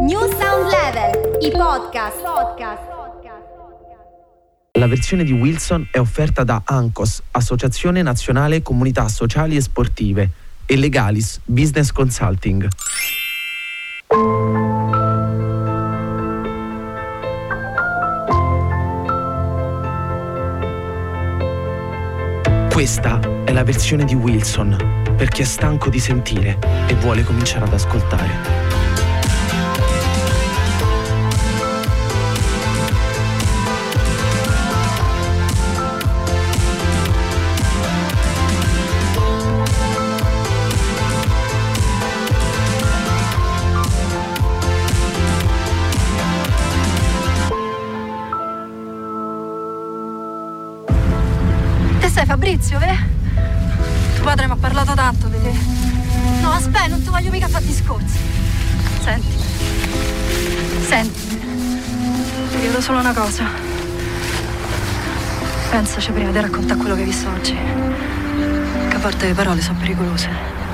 New Sound Level, i podcast. podcast. La versione di Wilson è offerta da ANCOS, Associazione Nazionale Comunità Sociali e Sportive, e Legalis, Business Consulting. Questa è la versione di Wilson, per chi è stanco di sentire e vuole cominciare ad ascoltare. porta le parole sono pericolose.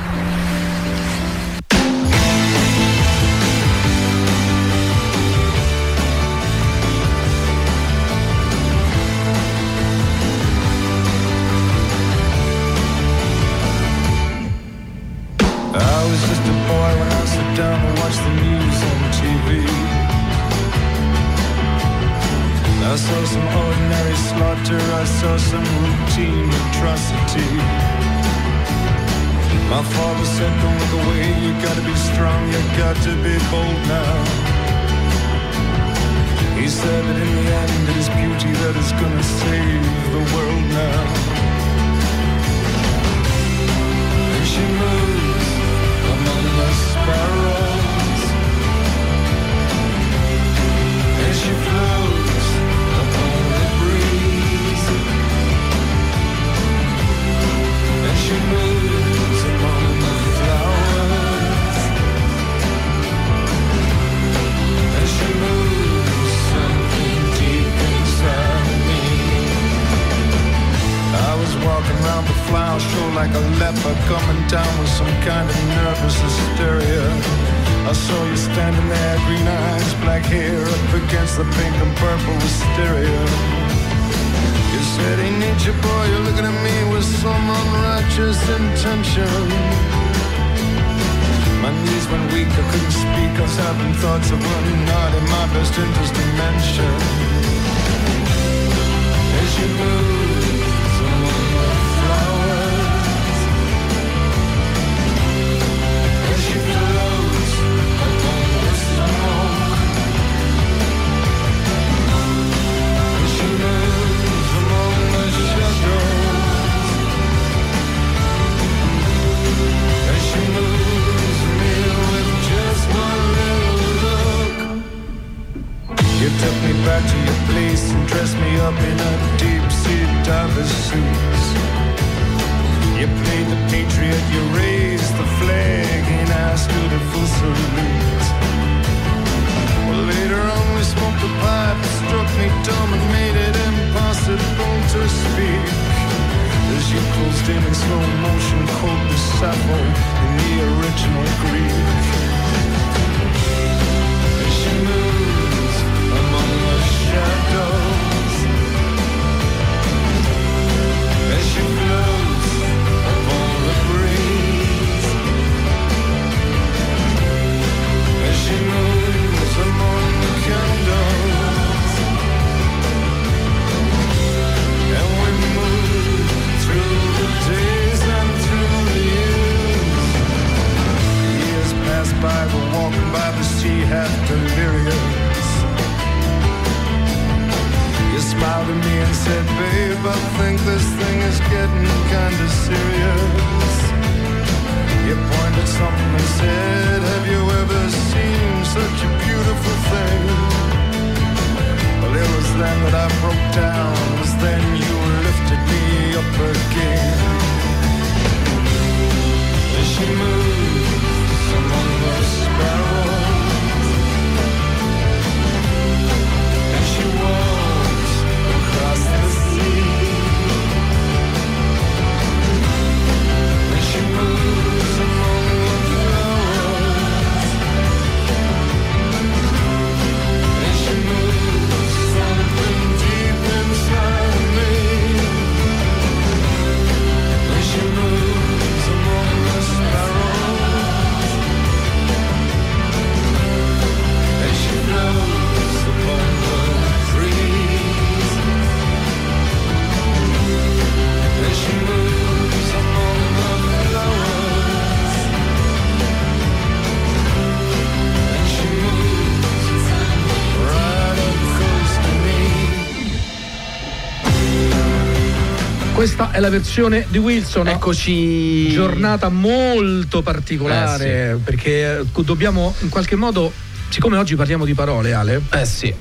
È la versione di Wilson. Eccoci. Giornata molto particolare Eh, perché eh, dobbiamo in qualche modo, siccome oggi parliamo di parole, Ale, Eh sì.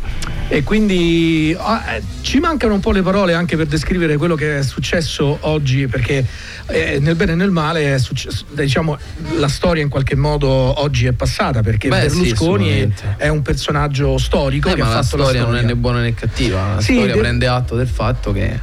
e quindi ah, eh, ci mancano un po' le parole anche per descrivere quello che è successo oggi, perché eh, nel bene e nel male successo, diciamo, la storia in qualche modo oggi è passata, perché Beh, sì, Berlusconi assolutamente. è un personaggio storico Eh, che ma ha la fatto storia la non storia. è né buona né cattiva. La Sì, storia de- prende atto del fatto che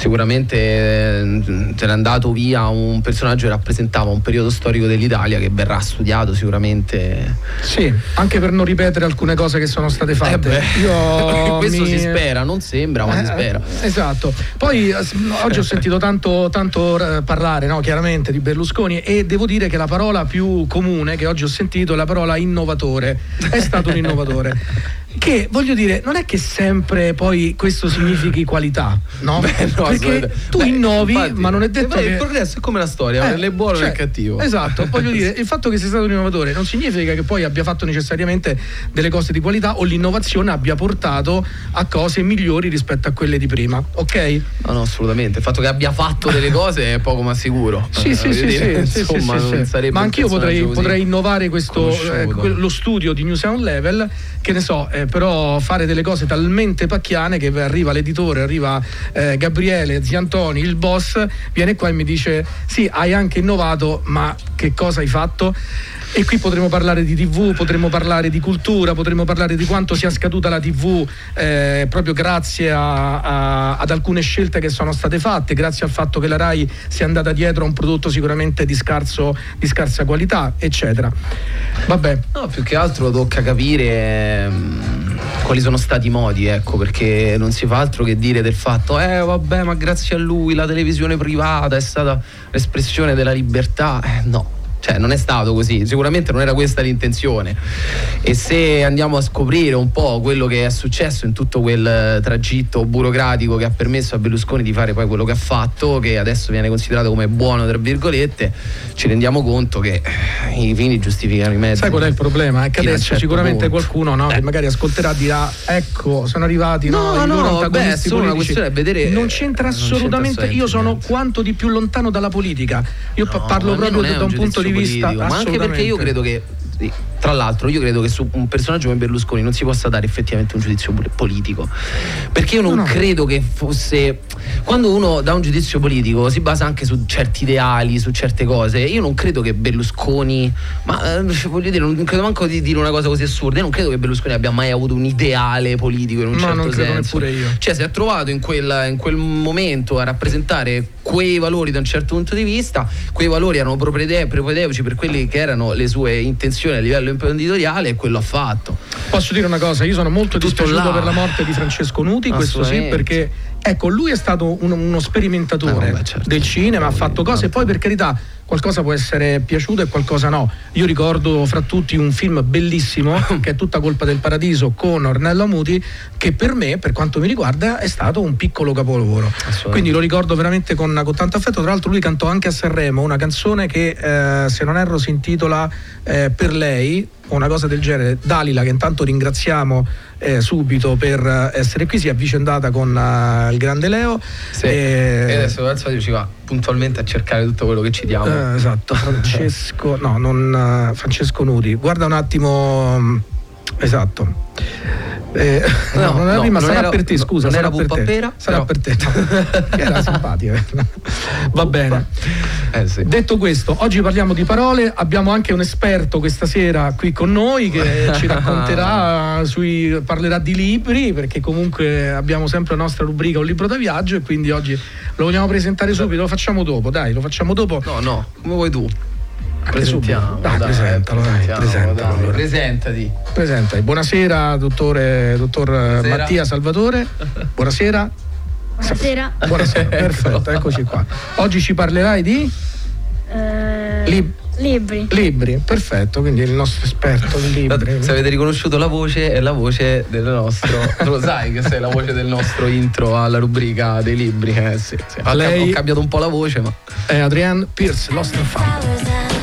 sicuramente eh, se n'è andato via un personaggio che rappresentava un periodo storico dell'Italia che verrà studiato sicuramente. Sì, anche per non ripetere alcune cose che sono state fatte. Eh Io questo mi- si spera, non sembra, ma si Eh, spera. Esatto. Poi eh, oggi ho sentito tanto, tanto eh, parlare, no, chiaramente, di Berlusconi e devo dire che la parola più comune che oggi ho sentito è la parola innovatore. È stato un innovatore. Che voglio dire, non è che sempre poi questo significhi qualità, no? Beh, no, Perché tu Beh, innovi, infatti, ma non è detto che Il progresso è come la storia, eh, non è buono cioè, né cattivo. Esatto, voglio dire, il fatto che sia stato un innovatore non significa che poi abbia fatto necessariamente delle cose di qualità o l'innovazione abbia portato a cose migliori rispetto a quelle di prima, ok? No, no, assolutamente. Il fatto che abbia fatto delle cose è poco ma sicuro. Sì, Eh, sì, sì, dire, sì, insomma, sì, sì, sì. Ma anch'io potrei, potrei innovare questo, eh, lo studio di New Sound Level, che ne so, eh, però fare delle cose talmente pacchiane che arriva l'editore, arriva eh, Gabriele, Ziantoni, il boss, viene qua e mi dice sì, hai anche innovato, ma che cosa hai fatto? E qui potremmo parlare di TV, potremmo parlare di cultura, potremmo parlare di quanto sia scaduta la TV eh, proprio grazie a- a- ad alcune scelte che sono state fatte, grazie al fatto che la RAI sia andata dietro a un prodotto sicuramente di, scarso, di scarsa qualità, eccetera. Vabbè, No, più che altro tocca capire ehm, quali sono stati i modi, ecco, perché non si fa altro che dire del fatto, eh vabbè, ma grazie a lui la televisione privata è stata l'espressione della libertà. Eh, no. Cioè, non è stato così, sicuramente non era questa l'intenzione. E se andiamo a scoprire un po' quello che è successo in tutto quel eh, tragitto burocratico che ha permesso a Berlusconi di fare poi quello che ha fatto, che adesso viene considerato come buono, tra virgolette, ci rendiamo conto che eh, i fini giustificano i mezzi. sai qual è il problema? È che adesso certo sicuramente punto. qualcuno no, che Eh. magari ascolterà dirà ecco sono arrivati no, No, no, loro beh, è solo una questione di vedere- non c'entra non c'entra assolutamente io sono assolutamente quanto di più lontano dalla politica io No, parlo proprio è da un punto di giudizio vista politico, ma anche perché io credo che tra l'altro io credo che su un personaggio come Berlusconi non si possa dare effettivamente un giudizio pol- politico. Perché io non No. credo che fosse quando uno dà un giudizio politico si basa anche su certi ideali su certe cose. Io non credo che Berlusconi ma eh, voglio dire non credo manco di dire una cosa così assurda. Io non credo che Berlusconi abbia mai avuto un ideale politico in un No, certo non credo senso. neppure io. cioè si è trovato in quel, in quel momento a rappresentare quei valori da un certo punto di vista, quei valori erano propede- propedeutici per quelli che erano le sue intenzioni a livello imprenditoriale e quello ha fatto. Posso dire una cosa, io sono molto Tutto dispiaciuto là. per la morte di Francesco Nuti, questo sì, perché ecco, lui è stato un- uno sperimentatore Eh, vabbè, certo. del cinema, ha fatto cose e poi per carità qualcosa può essere piaciuto e qualcosa no. Io ricordo fra tutti un film bellissimo che è tutta colpa del paradiso con Ornella Muti che per me, per quanto mi riguarda, è stato un piccolo capolavoro. Quindi lo ricordo veramente con, con tanto affetto. Tra l'altro lui cantò anche a Sanremo una canzone che eh, se non erro si intitola eh, Per lei o una cosa del genere. Dalila, che intanto ringraziamo eh, subito per eh, essere qui, si è avvicendata con eh, il grande Leo. Sì. E- E adesso al solito ci va puntualmente a cercare tutto quello che ci diamo. eh, esatto, Francesco, no, non eh, Francesco Nudi. Guarda un attimo, mm, esatto. Eh, no, No, non era no, prima, non sarà era- per te, scusa. non sarà era per te. Puppapera, Sarà però- per te. era simpatica. Va bene. Eh sì. Detto questo, oggi parliamo di parole, abbiamo anche un esperto questa sera qui con noi che ci racconterà, sui, parlerà di libri, perché comunque abbiamo sempre la nostra rubrica Un libro da viaggio e quindi oggi lo vogliamo presentare subito, lo facciamo dopo, dai, lo facciamo dopo. No, no, come vuoi tu. Subito. Presentiamo. Dai, presentalo, dai, presentalo, dai, allora. Presentati. Presenta, buonasera dottore, dottor Buonasera. Mattia Salvatore, buonasera. Buonasera. Buonasera, perfetto, eccoci qua. Oggi ci parlerai di Eh, Lib- libri. libri, perfetto, quindi il nostro esperto in libri. Se avete riconosciuto la voce, è la voce del nostro. tu lo sai che sei la voce del nostro intro alla rubrica dei libri. Eh sì, sì. Ho, Lei- ho cambiato un po' la voce, ma. È Adrienne Pierce, Lost and Found.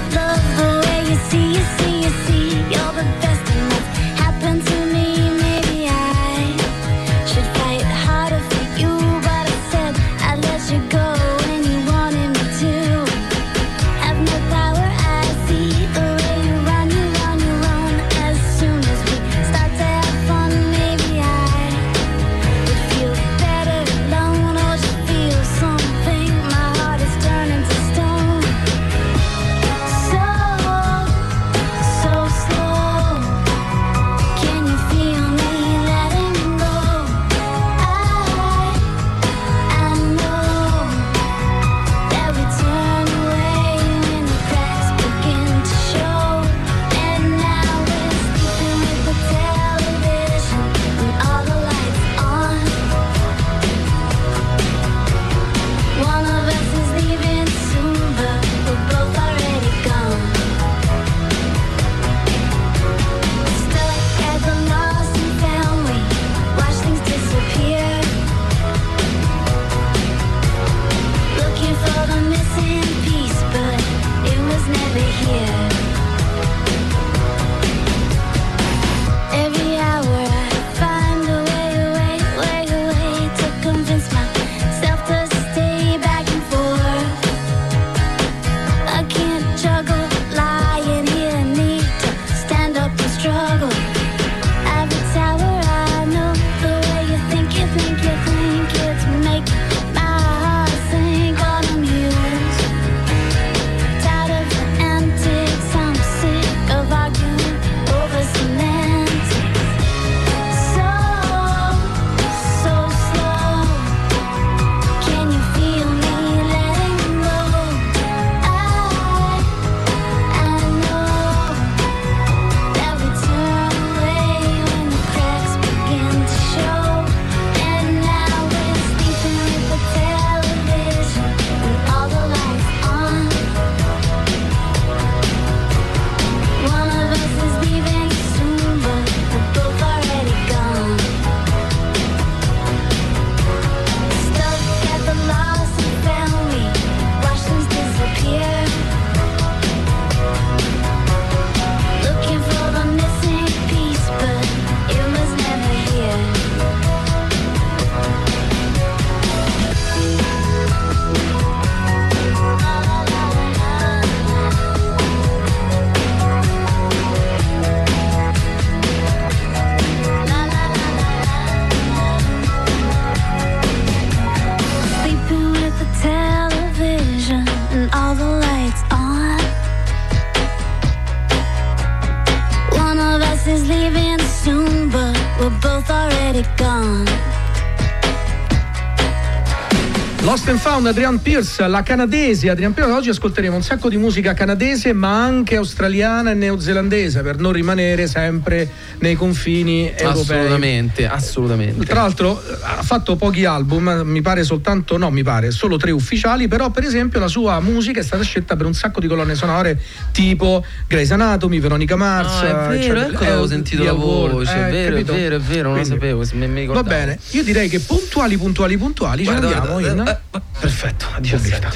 Found, Adrian Pierce, la canadese Adrian Pierce. Oggi ascolteremo un sacco di musica canadese, ma anche australiana e neozelandese, per non rimanere sempre nei confini europei. Assolutamente, assolutamente. Tra l'altro ha fatto pochi album, mi pare soltanto, no mi pare, solo tre ufficiali, però per esempio la sua musica è stata scelta per un sacco di colonne sonore tipo Grey's Anatomy, Veronica Mars. Ah, è vero, eccetera. ecco che avevo Eh, sentito la voce, eh, è vero, capito? è vero, è vero, non lo sapevo, mi, mi Va bene, io direi che puntuali, puntuali, puntuali, ci andiamo guarda, in... eh, eh, perfetto, a 17.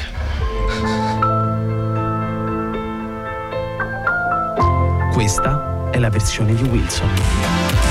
Questa è la versione di Wilson.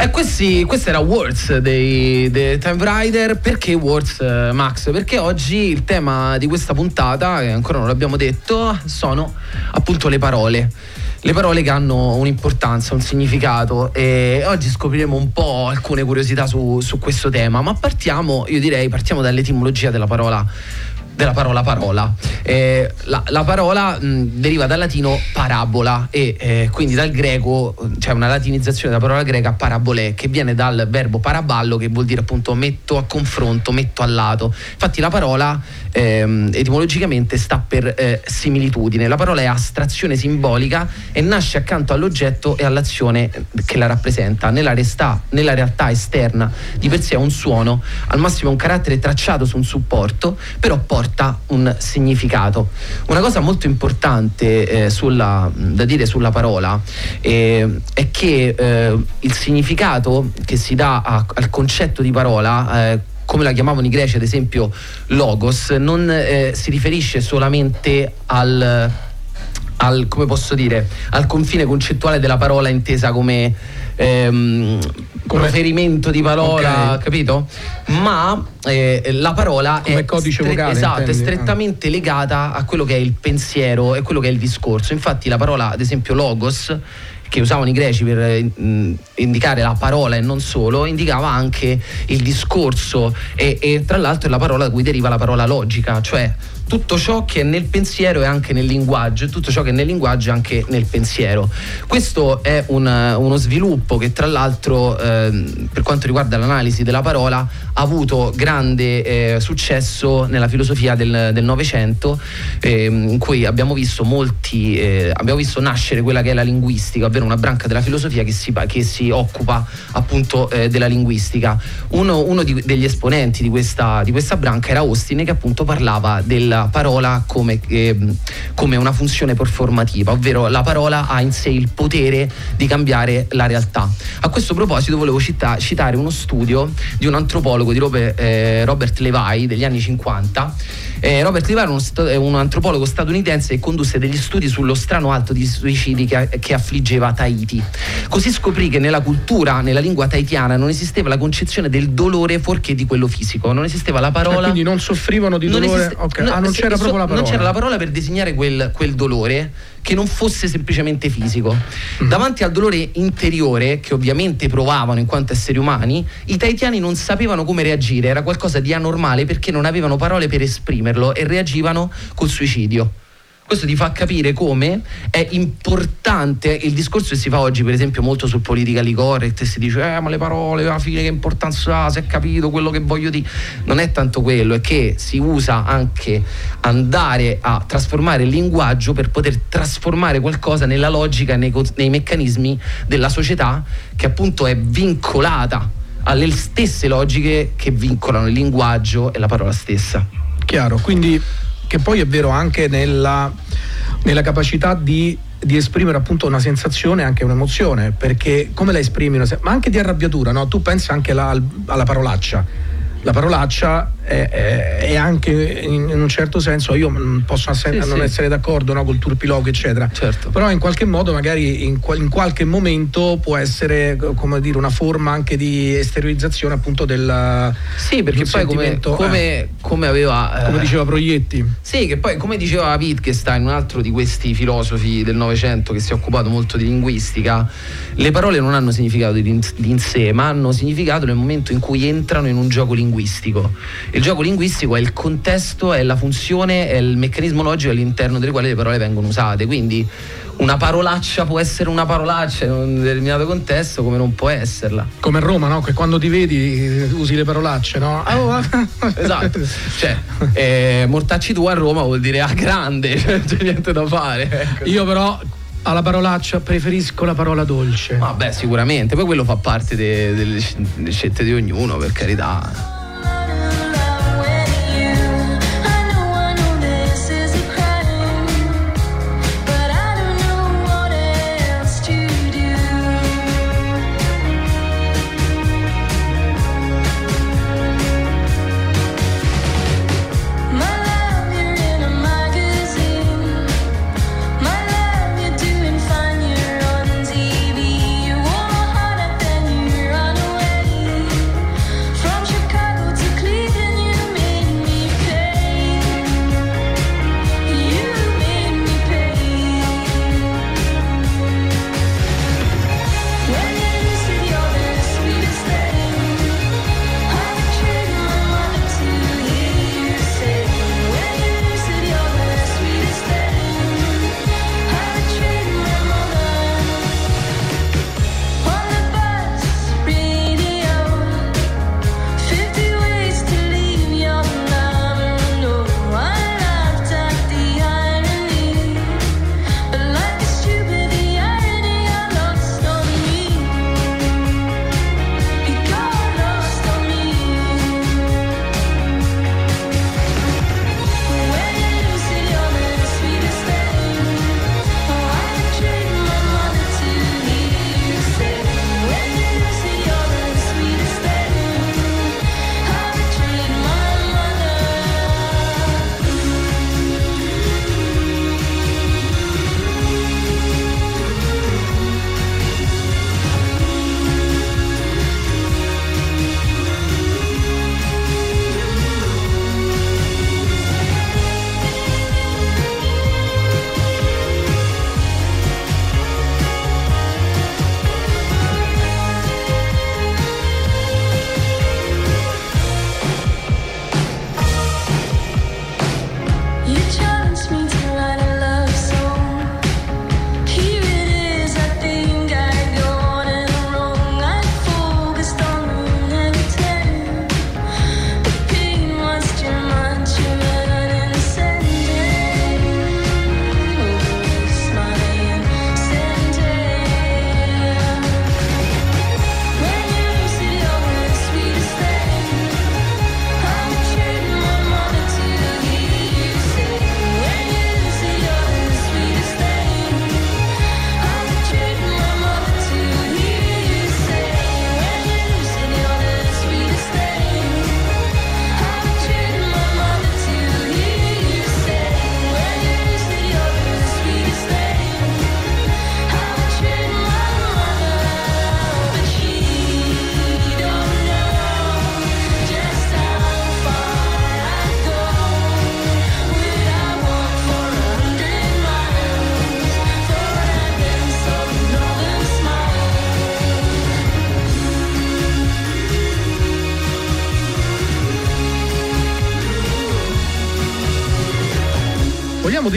E questi, questo era Words dei, dei Time Rider. Perché Words, eh, Max? Perché oggi il tema di questa puntata, che ancora non l'abbiamo detto, sono appunto le parole. Le parole che hanno un'importanza, un significato e oggi scopriremo un po' alcune curiosità su, su questo tema, ma partiamo, io direi, partiamo dall'etimologia della parola della parola parola. Eh, la, la parola mh, deriva dal latino parabola e eh, quindi dal greco, c'è una latinizzazione della parola greca parabole che viene dal verbo paraballo che vuol dire appunto metto a confronto, metto a lato. Infatti la parola ehm, etimologicamente sta per eh, similitudine. La parola è astrazione simbolica e nasce accanto all'oggetto e all'azione che la rappresenta. Nella, resta- nella realtà esterna di per sé è un suono, al massimo un carattere tracciato su un supporto, però porta un significato. Una cosa molto importante eh, sulla- da dire sulla parola eh, è che eh, il significato che si dà a- al concetto di parola eh, come la chiamavano i greci, ad esempio logos, non eh, si riferisce solamente al, al, dire, al confine concettuale della parola intesa come, ehm, Come- riferimento di parola, Ok. capito? Ma eh, la parola Come è, codice vocale, esatto, è intendi? strettamente legata a quello che è il pensiero e quello che è il discorso. Infatti la parola, ad esempio, logos che usavano i greci per eh, mh, indicare la parola e non solo, indicava anche il discorso e, e tra l'altro è la parola da cui deriva la parola logica, cioè tutto ciò che è nel pensiero e anche nel linguaggio, e tutto ciò che è nel linguaggio e anche nel pensiero. Questo è un, uno sviluppo che tra l'altro ehm, per quanto riguarda l'analisi della parola ha avuto grande eh, successo nella filosofia del Novecento ehm, in cui abbiamo visto molti, eh, abbiamo visto nascere quella che è la linguistica, ovvero una branca della filosofia che si, che si occupa appunto eh, della linguistica. Uno, uno di- degli esponenti di questa, di questa branca era Austin che appunto parlava del la parola come, ehm, come una funzione performativa, ovvero la parola ha in sé il potere di cambiare la realtà. A questo proposito volevo cita- citare uno studio di un antropologo di Robert, eh, Robert Levy degli anni 50. Eh, Robert Levy è un antropologo statunitense che condusse degli studi sullo strano alto di suicidi che, che affliggeva Tahiti. Così scoprì che nella cultura, nella lingua tahitiana, non esisteva la concezione del dolore fuorché di quello fisico, non esisteva la Ah, parola. quindi non soffrivano di Non dolore. esiste- Ok. no, ah, non c'era so- proprio la parola. Non c'era la parola per disegnare quel, quel dolore che non fosse semplicemente fisico. Mm. Davanti al dolore interiore, che ovviamente provavano in quanto esseri umani, i tahitiani non sapevano come reagire, era qualcosa di anormale perché non avevano parole per esprimerlo e reagivano col suicidio. Questo ti fa capire come è importante il discorso che si fa oggi, per esempio, molto sul politically correct e si dice: Eh, ma le parole, alla fine che importanza ha? Si è capito quello che voglio dire. Non è tanto quello, è che si usa anche andare a trasformare il linguaggio per poter trasformare qualcosa nella logica, nei, nei meccanismi della società che appunto è vincolata alle stesse logiche che vincolano il linguaggio e la parola stessa. Chiaro, quindi che poi è vero anche nella, nella capacità di, di esprimere appunto una sensazione, anche un'emozione, perché come la esprimi, ma anche di arrabbiatura, no? tu pensi anche la- al- alla parolaccia. La parolaccia è, è- è anche in, in un certo senso, io posso assen- Sì, non sì. essere d'accordo no, col turpiloquio, eccetera. Certo. Però in qualche modo, magari in, in qualche momento può essere come dire, una forma anche di esteriorizzazione appunto del, Sì, perché poi come, sentimento, come, eh, come aveva... eh, come diceva Proietti. Sì, che poi come diceva Wittgenstein, un altro di questi filosofi del Novecento che si è occupato molto di linguistica, le parole non hanno significato in, in sé, ma hanno significato nel momento in cui entrano in un gioco linguistico. Il gioco linguistico è il contesto, è la funzione, è il meccanismo logico all'interno del quale le parole vengono usate. Quindi una parolaccia può essere una parolaccia in un determinato contesto come non può esserla. Come a Roma, no? Che quando ti vedi eh, usi le parolacce, no? Ah, oh, ah. Esatto, cioè, eh, mortacci tu a Roma vuol dire a grande, cioè, non c'è niente da fare. ecco. Io però alla parolaccia preferisco la parola dolce. Vabbè, sicuramente, poi quello fa parte de- delle, sc- delle scelte di ognuno, per carità.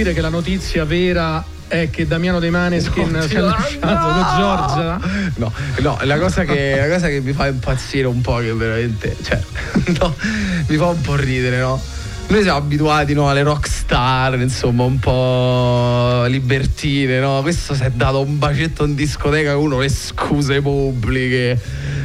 Dire che la notizia vera è che Damiano De Maneskin si è lasciato con Giorgia? No, no, la cosa, che, la cosa che mi fa impazzire un po', che veramente, cioè, no, mi fa un po' ridere, no? Noi siamo abituati no, alle rockstar, insomma, un po' libertine, no? Questo si è dato un bacetto in discoteca con uno le scuse pubbliche.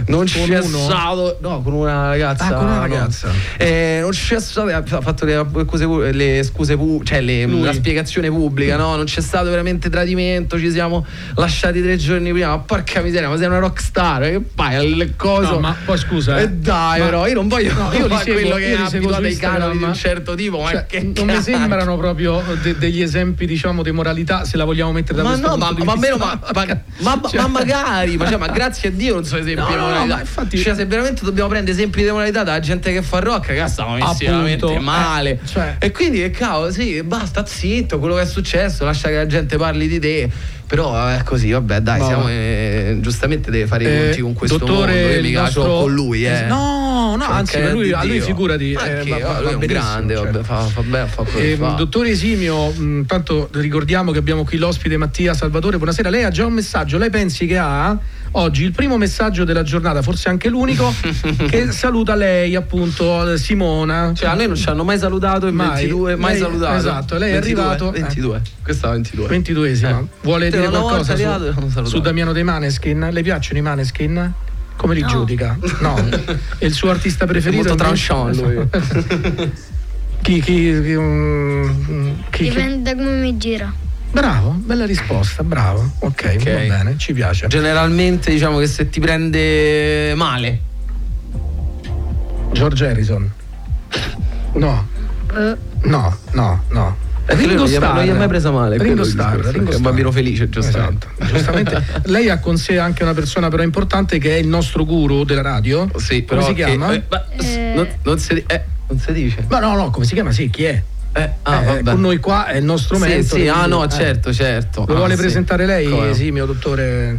Non c'è uno? stato. No, con una ragazza. Ah, con una no. ragazza. Eh, non c'è stato. Ha fatto le scuse, pu- le scuse cioè le- la spiegazione pubblica, no? Non c'è stato veramente tradimento, ci siamo lasciati tre giorni prima. Ma porca miseria, ma sei una rockstar, che fai al coso? No, ma poi scusa, eh. E dai, Ma- però, io non voglio No, io seguo- quello che io è abituato ai canoni di un Instagram. certo tipo, ma Cioè, che non mi cazzo? sembrano proprio de- degli esempi, diciamo, di moralità, se la vogliamo mettere da Ma questo no, punto ma, ma, almeno, ma, ma, ma- Cioè- ma magari, ma, cioè, ma grazie a Dio non sono esempi No, no, ma infatti- cioè, se veramente dobbiamo prendere esempi di moralità dalla gente che fa rock, che stiamo messi veramente eh, male. cioè- E quindi che cavolo, sì, basta, zitto, quello che è successo, lascia che la gente parli di te. Però è così, vabbè, dai, No. siamo, eh, giustamente deve fare i Eh, conti con questo dottore, mondo. Mica nostro- con lui, eh. No, no, Cioè, anzi, ma lui, a di lui figurati. Ma eh, va- va- lui va è grande, cioè. vabbè, fa, fa bene, fa quello che Eh, fa. dottore Esimio, mh, tanto ricordiamo che abbiamo qui l'ospite Mattia Salvatore. Buonasera, lei ha già un messaggio. Lei pensi che ha oggi il primo messaggio della giornata, forse anche l'unico, che saluta lei, appunto, eh, Simona. Cioè, a noi non ci hanno mai salutato in Mai. 22, mai Lei- salutato. esatto, lei è 22, arrivato- eh. 22. Questa è 22. 22esima. Eh. Vuole Te dire una volta qualcosa arrivato su, su Damiano dei Maneskin? Le piacciono i Maneskin? Come li No. giudica? No. E il suo artista preferito? molto invece? tranchant lui. chi, chi, chi, chi- chi- Dipende da come mi gira. Bravo, bella risposta, bravo. Ok, Ok. va bene, ci piace. Generalmente diciamo che se ti prende male. George Harrison. No, Eh, no, no, no. Perché lui non gli ha mai presa male, Ringo Starr, Ringo è un Starr. bambino felice, giustamente. Esatto, giustamente. Lei ha con sé anche una persona però importante che è il nostro guru della radio. Sì, Come però si che- chiama? eh, ma Eh. non, non si, eh, non si dice. Ma no, no, come si chiama? Sì, chi è? Eh, ah, Eh, con noi qua è il nostro Sì, mentore. sì, ah no, eh. certo, certo. Lo Ah, vuole sì. presentare lei, Come esimio dottore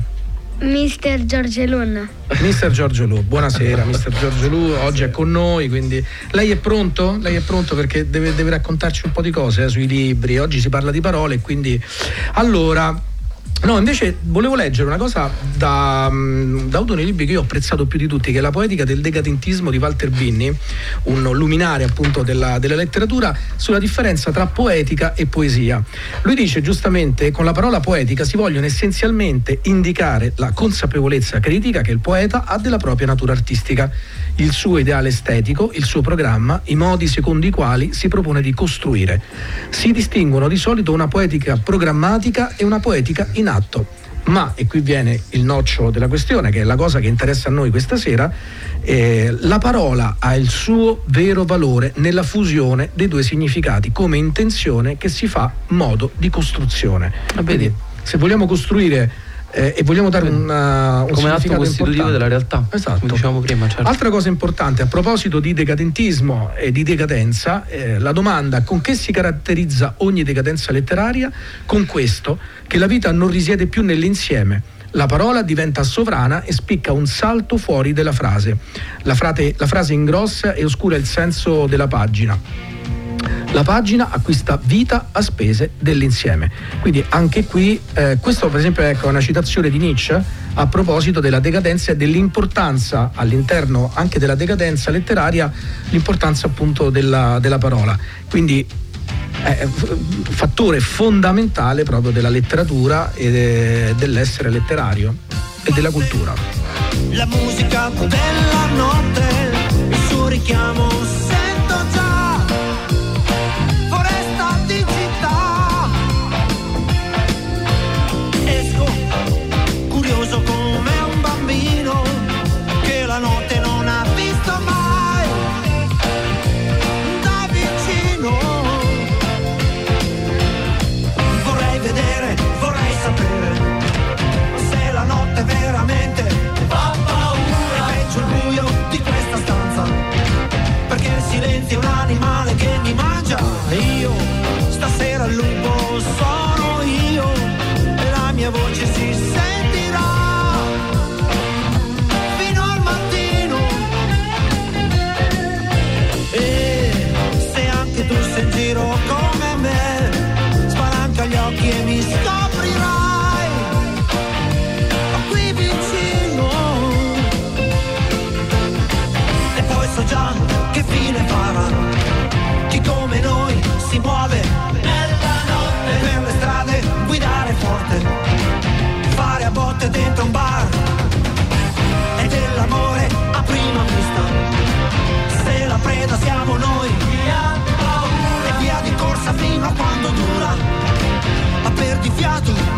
Mister Giorgio Luna. Mister Giorgio Lu? Buonasera, Mister Giorgio Lu, oggi è con noi, quindi lei è pronto? Lei è pronto perché deve, deve raccontarci un po' di cose eh, sui libri, oggi si parla di parole, e quindi allora No, invece volevo leggere una cosa da, mm, da uno dei libri che io ho apprezzato più di tutti, che è La poetica del decadentismo di Walter Binni, un luminare appunto della, della letteratura, sulla differenza tra poetica e poesia. Lui dice giustamente, con la parola poetica si vogliono essenzialmente indicare la consapevolezza critica che il poeta ha della propria natura artistica, il suo ideale estetico, il suo programma, i modi secondo i quali si propone di costruire. Si distinguono di solito una poetica programmatica e una poetica in atto. Ma, e qui viene il noccio della questione, che è la cosa che interessa a noi questa sera, eh, la parola ha il suo vero valore nella fusione dei due significati, come intenzione che si fa modo di costruzione. Vedi? Se vogliamo costruire eh, e vogliamo dare una, un Come atto costitutivo della realtà. Esatto. Come dicevamo prima, certo. Altra cosa importante, a proposito di decadentismo e di decadenza, eh, la domanda con che si caratterizza ogni decadenza letteraria? Con questo, che la vita non risiede più nell'insieme. La parola diventa sovrana e spicca un salto fuori della frase. La, frate- la frase ingrossa e oscura il senso della pagina. La pagina acquista vita a spese dell'insieme. Quindi anche qui, eh, questo per esempio ecco, è una citazione di Nietzsche a proposito della decadenza e dell'importanza all'interno anche della decadenza letteraria, l'importanza appunto della, della parola. Quindi f- fattore fondamentale proprio della letteratura e de- dell'essere letterario e della cultura. La musica della notte, il suo richiamo sento dura a perdi fiato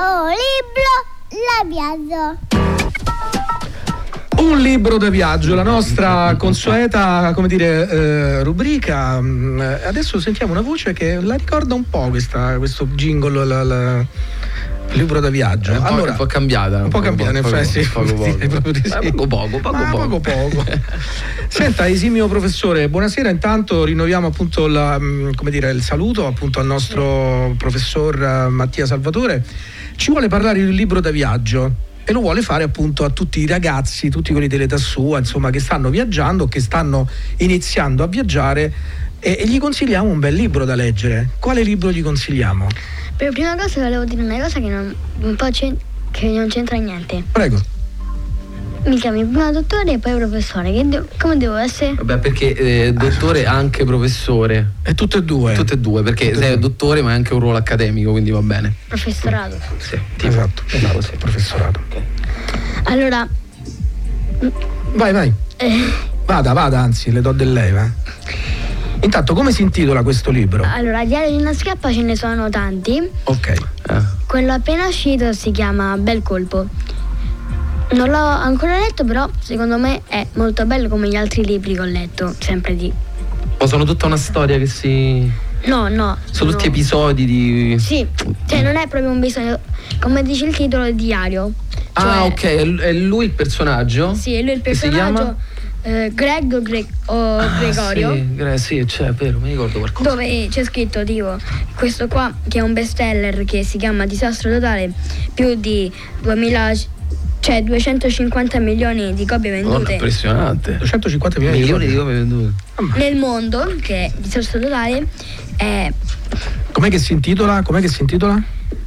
Oh, libro, la viaggio. Un libro da viaggio, la nostra consueta, come dire, eh, rubrica. Mm, Adesso sentiamo una voce che la ricorda un po' questa, questo jingle, la- la- il libro da viaggio. È un po', un po' cambiata. un po' cambiata, in poco- effetti, sì, poco, poco. direi proprio di sì. Eh, poco poco, poco Ma poco. poco poco. Senta, esimio professore, buonasera. Intanto rinnoviamo appunto la, mm, come dire, il saluto appunto al nostro professor eh, Mattia Salvatore. Ci vuole parlare di un libro da viaggio e lo vuole fare appunto a tutti i ragazzi, tutti quelli dell'età sua, insomma, che stanno viaggiando, che stanno iniziando a viaggiare e, e gli consigliamo un bel libro da leggere. Quale libro gli consigliamo? Per prima cosa volevo dire una cosa che non, che non c'entra niente. Prego. Mi chiami prima dottore e poi professore. Che de- come devo essere? Vabbè, perché eh, dottore anche professore. E tutte e due. Tutte e due, perché Tutte sei due. dottore ma è anche un ruolo accademico, quindi va bene. Professorato. Sì, Esatto, esatto, sì, professorato. Allora, Vai, vai. eh, Vada, vada, anzi, le do del lei, va. Intanto, come si intitola questo libro? allora, diario di una schiappa ce ne sono tanti. Ok. Eh. Quello appena uscito si chiama Bel colpo. Non l'ho ancora letto, però secondo me è molto bello come gli altri libri che ho letto, sempre di. Ma sono tutta una storia che si. No, no. Sono tutti no. episodi di. Sì, cioè non è proprio un bisogno. Come dice il titolo, è diario. Ah, Cioè- ok, è lui il personaggio? Sì, è lui il personaggio. eh, Greg o, Gre- o Ah, Gregorio. Sì, Gre- sì, c'è, è vero, mi ricordo qualcosa. Dove c'è scritto tipo questo qua che è un bestseller che si chiama Disastro totale, più di 2000 c'è 250 milioni di copie Madonna, vendute impressionante. 250 milioni, Milioni di copie vendute. nel mondo, che è disastro totale, è Com'è che si intitola? Com'è che si intitola?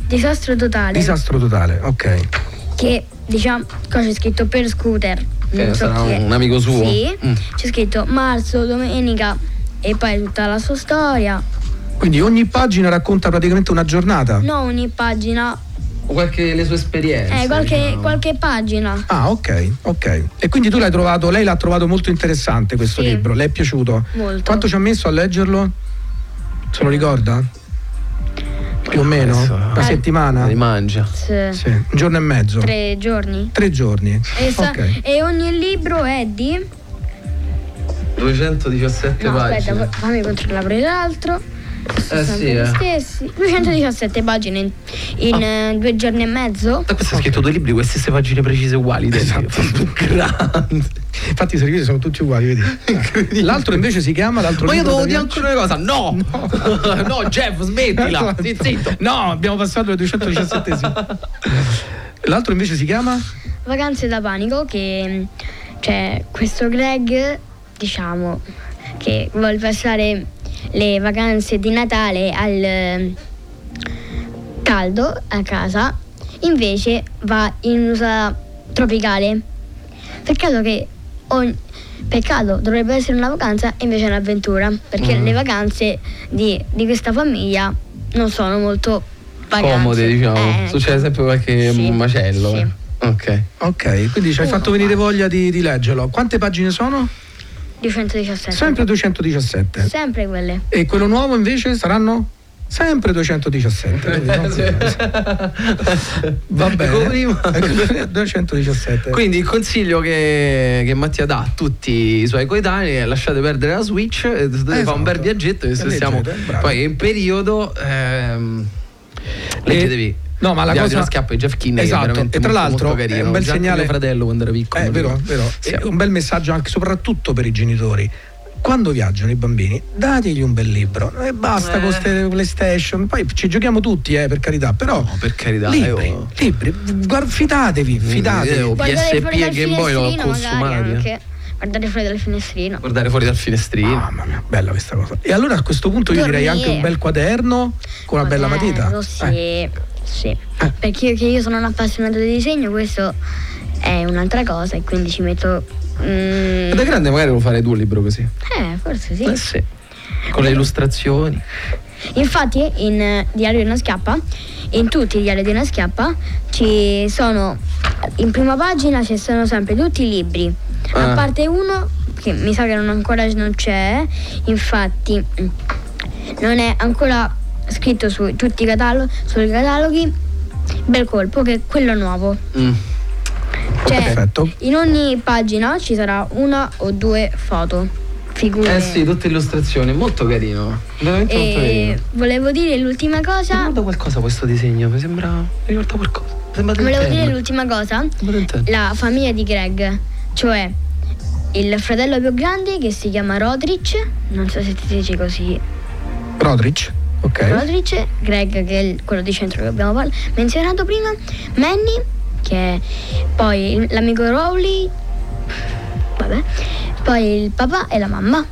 disastro totale. Disastro totale, ok. che diciamo cosa c'è scritto per scooter. Che sarà chi è. un amico suo? Sì, Mm. c'è scritto marzo, domenica e poi tutta la sua storia. Quindi ogni pagina racconta praticamente una giornata. No, ogni pagina, O qualche le sue esperienze. eh, qualche, diciamo. qualche pagina. Ah, ok, ok. E quindi tu l'hai trovato, lei l'ha trovato molto interessante questo Sì. libro, le è piaciuto? Molto. Quanto ci ha messo a leggerlo? Se lo ricorda? Più o meno? Adesso- Una settimana? Rimangia. Sì. Sì, un giorno e mezzo. Tre giorni. Tre giorni. E, sa- Ok. e ogni libro è di. 217 No, pagine. aspetta, fammi controllare l'altro. Eh sì, gli eh. stessi. 217 pagine in, in, eh, due giorni e mezzo. Ma questo è scritto due libri con le stesse pagine precise uguali. Esatto. Grande. Infatti i servizi sono tutti uguali, vedi? L'altro invece si chiama l'altro Ma io devo dire ancora una cosa. No! No, Jeff, smettila. Sì, zitto. No, abbiamo passato le 217 L'altro invece si chiama? Vacanze da panico che c'è questo Greg, diciamo, che vuole passare le vacanze di Natale al eh, caldo a casa, invece va in un'isola tropicale. Peccato che ogni- peccato dovrebbe essere una vacanza e invece è un'avventura, perché Mm. le vacanze di, di questa famiglia non sono molto vacanze. Comode, diciamo. Eh, Succede sempre qualche sì, macello. sì. eh. Ok. Ok, quindi ci hai Uno, fatto venire va. voglia di, di leggerlo. Quante pagine sono? 217. Sempre 217. Sempre quelle. E quello nuovo invece saranno? Sempre 217. quindi non- Va bene. Come prima. 217. Quindi il consiglio che, che Mattia dà a tutti i suoi coetanei è lasciate perdere la Switch e dovete fare un bel Esatto. viaggetto che se E siamo leggete, bravo. poi in periodo ehm, leggetevi No, ma la cosa- schiappa di Jeff Kinney Esatto, è e tra l'altro molto è un bel Già segnale- mio fratello quando era piccolo Eh, vero, vero. Sì. È un bel messaggio anche soprattutto per i genitori. Quando viaggiano i bambini, dategli un bel libro e basta Eh. con queste PlayStation. Poi ci giochiamo tutti, eh, per carità. Però No, per carità, libri, io- libri, guard- fidatevi, fidatevi. io- PSP e Game Boy l'ho consumati, eh. Guardare fuori dal finestrino. guardare fuori dal finestrino Mamma mia, bella questa cosa. E allora a questo punto io direi Dormire. anche un bel quaderno con una bella matita. Quaderno, Sì, Eh, sì. Perché io, che io sono un appassionato di disegno, questo è un'altra cosa e quindi ci metto... mm, da grande magari lo fare tu un libro così eh, forse sì. eh sì con le illustrazioni Infatti in Diario di una schiappa, in tutti i diari di una schiappa, ci sono in prima pagina ci sono sempre tutti i libri. Ah. A parte uno che mi sa che non ancora non c'è, infatti non è ancora scritto su tutti i cataloghi, sui cataloghi. Bel colpo che è quello nuovo. Mm. Cioè, Perfetto. in ogni pagina ci sarà una o due foto, figure. eh sì tutte illustrazioni molto carino veramente molto E carino volevo dire l'ultima Mi cosa. ricorda qualcosa questo disegno, mi sembra. Mi ricorda qualcosa. Volevo dire l'ultima cosa. La famiglia di Greg, cioè il fratello più grande che si chiama Rodrich, non so se ti dice così. Rodrich, ok. Rodrich, Greg che è il- quello di centro che abbiamo menzionato prima, Manny che è poi l'amico Rowley, vabbè, poi il papà e la mamma.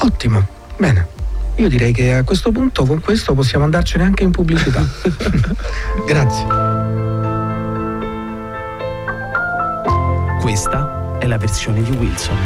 Ottimo, bene. Io direi che a questo punto con questo possiamo andarcene anche in pubblicità. Grazie. Questa è la versione di Wilson.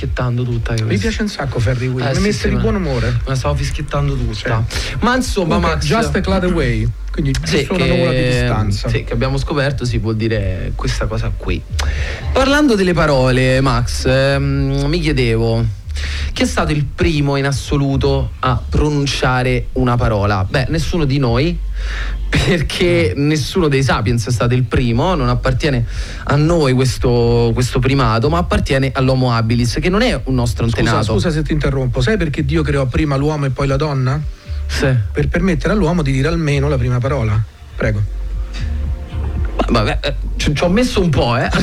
Fischiettando tutta. Mi piace un sacco Ferry Will, Eh, mi sì, mette sì, di ma- buon umore. Me la stavo fischiettando tutta. Ma insomma, Comunque, Max. Just a cloud away, quindi Sì, giusto una nuvola di che, distanza. sì, che abbiamo scoperto si può dire questa cosa qui. Parlando delle parole, Max, ehm, mi chiedevo chi è stato il primo in assoluto a pronunciare una parola? Beh, nessuno di noi. Perché nessuno dei sapiens è stato il primo, non appartiene a noi questo, questo primato, ma appartiene all'Homo habilis, che non è un nostro Scusa, antenato. scusa se ti interrompo, sai perché Dio creò prima l'uomo e poi la donna? Sì. Per permettere all'uomo di dire almeno la prima parola. Prego. Vabbè, eh, ci ho messo un po', eh.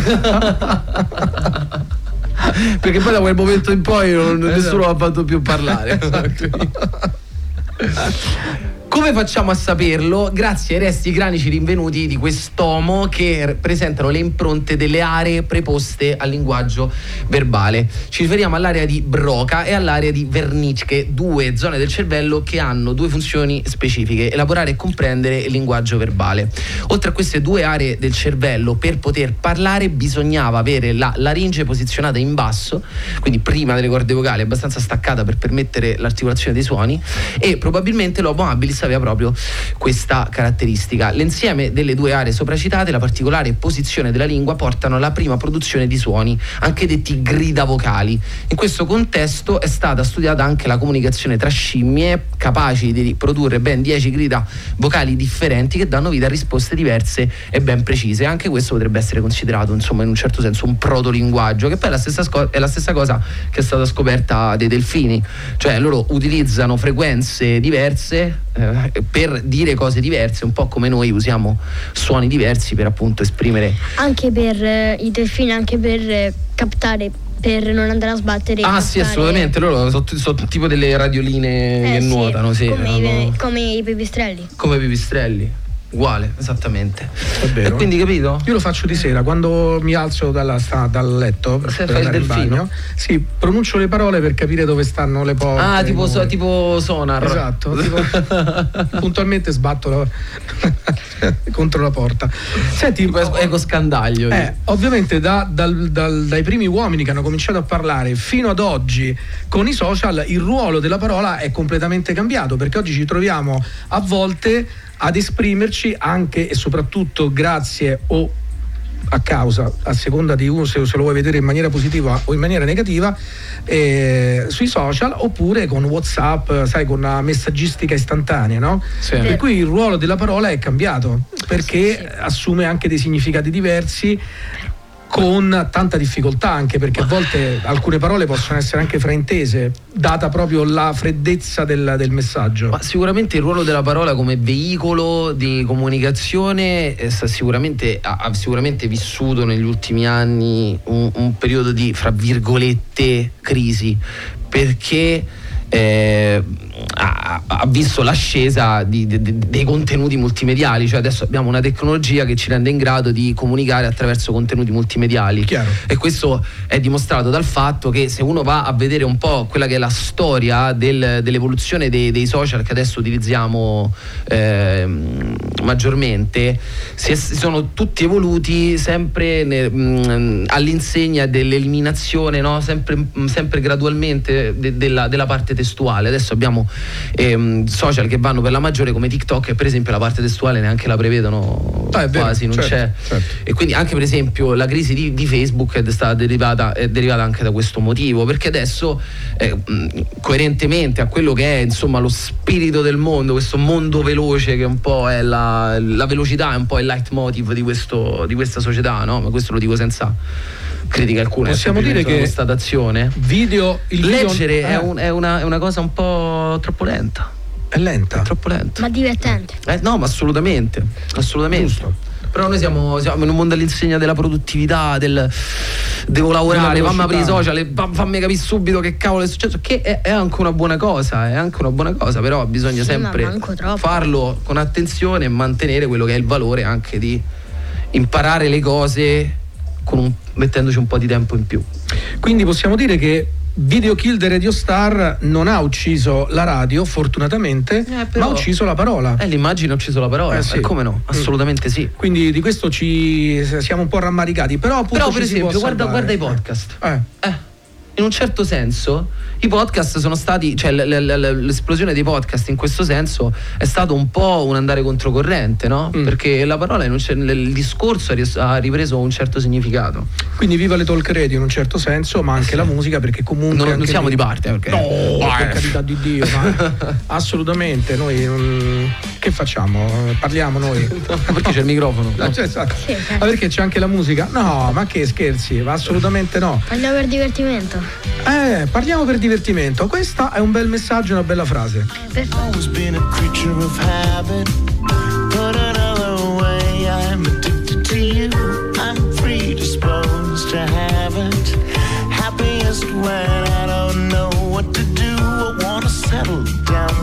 Perché poi da quel momento in poi non- nessuno ha fatto più parlare. Come facciamo a saperlo? Grazie ai resti cranici rinvenuti di quest'uomo che presentano le impronte delle aree preposte al linguaggio verbale. Ci riferiamo all'area di Broca e all'area di Wernicke, due zone del cervello che hanno due funzioni specifiche, elaborare e comprendere il linguaggio verbale. Oltre a queste due aree del cervello, per poter parlare bisognava avere la laringe posizionata in basso, quindi prima delle corde vocali, abbastanza staccata per permettere l'articolazione dei suoni e probabilmente l'Homo habilis aveva proprio questa caratteristica. L'insieme delle due aree sopracitate, la particolare posizione della lingua portano alla prima produzione di suoni, anche detti grida vocali. In questo contesto è stata studiata anche la comunicazione tra scimmie capaci di produrre ben 10 grida vocali differenti che danno vita a risposte diverse e ben precise. Anche questo potrebbe essere considerato, insomma, in un certo senso un protolinguaggio, che poi è la stessa, sco- è la stessa cosa che è stata scoperta dei delfini, cioè loro utilizzano frequenze diverse eh, per dire cose diverse, un po' come noi usiamo suoni diversi per appunto esprimere Anche per eh, i delfini, anche per eh, captare, per non andare a sbattere. Ah sì, assolutamente, loro sono, sono tipo delle radioline Eh, che sì, nuotano, sì, Come, i, come i pipistrelli. come pipistrelli. Uguale, esattamente. E quindi capito? Io lo faccio di sera, quando mi alzo dalla sta- dal letto per, Se fai il delfino? bagno, sì, pronuncio le parole per capire dove stanno le porte. Ah, tipo, so- tipo sonar. Esatto, tipo- puntualmente sbatto la- contro la porta. Senti, Tipo es- ecoscandaglio. eh, ovviamente da- dal- dal- dai primi uomini che hanno cominciato a parlare fino ad oggi con i social il ruolo della parola è completamente cambiato perché oggi ci troviamo a volte ad esprimerci anche e soprattutto grazie o a causa, a seconda di uno se, se lo vuoi vedere in maniera positiva o in maniera negativa, eh, sui social oppure con Whatsapp, sai, con una messaggistica istantanea, no? Sì. Per cui il ruolo della parola è cambiato perché assume anche dei significati diversi con tanta difficoltà anche perché a volte alcune parole possono essere anche fraintese data proprio la freddezza del, del messaggio. Ma sicuramente il ruolo della parola come veicolo di comunicazione eh, sicuramente, ha, ha sicuramente vissuto negli ultimi anni un, un periodo di, fra virgolette, crisi, perché eh, ha, ha visto l'ascesa di- de- de- dei contenuti multimediali, cioè adesso abbiamo una tecnologia che ci rende in grado di comunicare attraverso contenuti multimediali. Chiaro. E questo è dimostrato dal fatto che se uno va a vedere un po' quella che è la storia del- dell'evoluzione dei, dei social che adesso utilizziamo ehm, maggiormente, si, è- sono tutti evoluti sempre ne- mh, all'insegna dell'eliminazione, no? sempre, mh, sempre gradualmente de- della, della parte testuale. Adesso abbiamo ehm, social che vanno per la maggiore come TikTok e per esempio la parte testuale neanche la prevedono Ah, vero, quasi, non certo, c'è. certo. E quindi anche per esempio la crisi di, di Facebook è stata derivata, è derivata anche da questo motivo, perché adesso eh, coerentemente a quello che è insomma lo spirito del mondo, questo mondo veloce che un po' è la, la velocità, è un po' il leitmotiv di, questo, di questa società, no? Ma questo lo dico senza critica alcuna, Possiamo è dire che- constatazione. video il video- Leggere è, eh, un- è una, è una cosa un po' troppo lenta, è lenta troppo lenta. Ma divertente. Eh, no, ma assolutamente, assolutamente. Giusto. Però noi siamo, siamo in un mondo all'insegna della produttività, del devo lavorare, fammi aprire i social, e fa- fammi capire subito che cavolo è successo, che è, è anche una buona cosa, è anche una buona cosa, però bisogna Sì, sempre farlo con attenzione e mantenere quello che è il valore anche di imparare le cose un- mettendoci un po' di tempo in più. Quindi possiamo dire che Video Kill the Radio Star non ha ucciso la radio, fortunatamente, Eh, ma però- ha ucciso la parola. Eh, l'immagine ha ucciso la parola, Eh, sì. e come no? Assolutamente sì. Quindi di questo ci siamo un po' rammaricati. Però, appunto, Però per esempio, guarda, guarda i podcast. Eh. Eh, in un certo senso i podcast sono stati, cioè l'esplosione dei podcast in questo senso è stato un po' un andare controcorrente, no? Mm. Perché la parola, il discorso ha ripreso un certo significato. Quindi viva le talk radio in un certo senso, ma anche la musica perché comunque... Non, non siamo di parte, perché... No, Eh. per carità di Dio, ma assolutamente. Noi non- che facciamo? Parliamo noi. perché c'è il microfono. Ah, cioè, esatto. Sì, certo. Ma perché c'è anche la musica? No, ma che scherzi? Ma assolutamente no. Parliamo per divertimento. Eh, parliamo per divertimento. Questo è un bel messaggio, una bella frase. always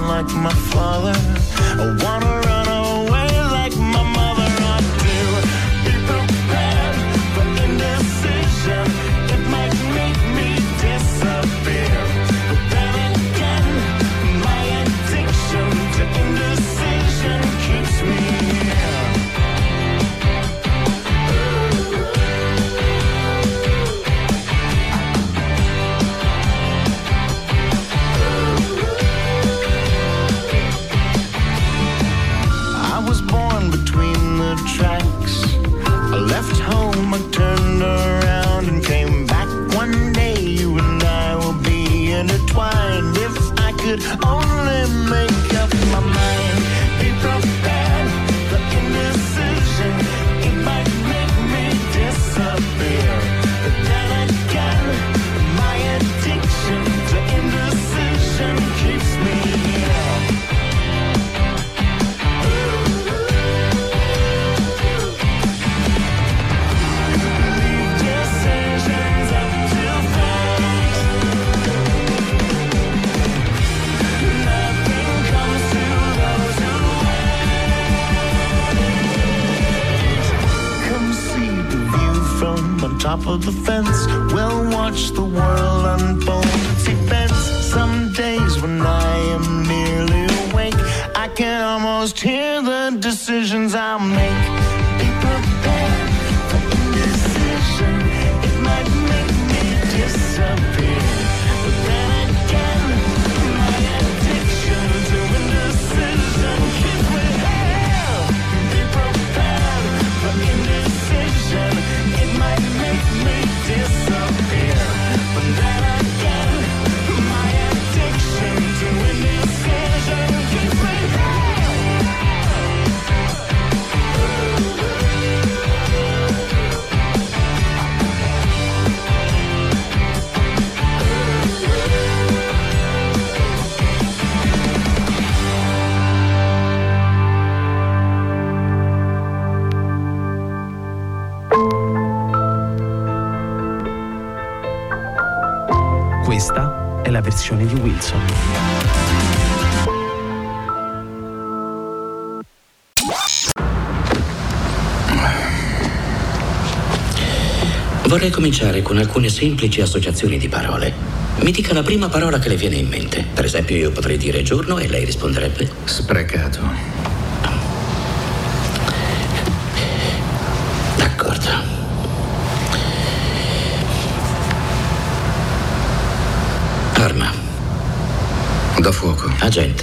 like my father. I wanna top of the fence. We'll watch the world unfold. Take bets. Some days when I am nearly awake, I can almost hear Versione di Wilson. Vorrei cominciare con alcune semplici associazioni di parole. Mi dica la prima parola che le viene in mente. Per esempio, io potrei dire giorno e lei risponderebbe Sprecato. d'accordo. Arma, Da fuoco. agente,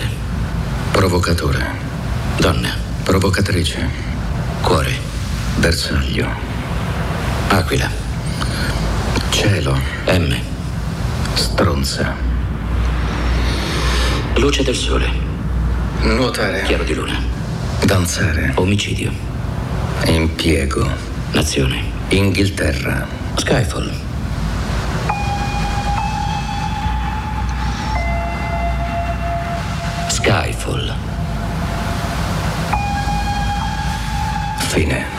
Provocatore. donna, Provocatrice. cuore, Bersaglio. aquila, Cielo. M, Stronza. luce del sole, Nuotare. chiaro di luna, Danzare. omicidio, Impiego. nazione, Inghilterra. Skyfall, Skyfall, Fine.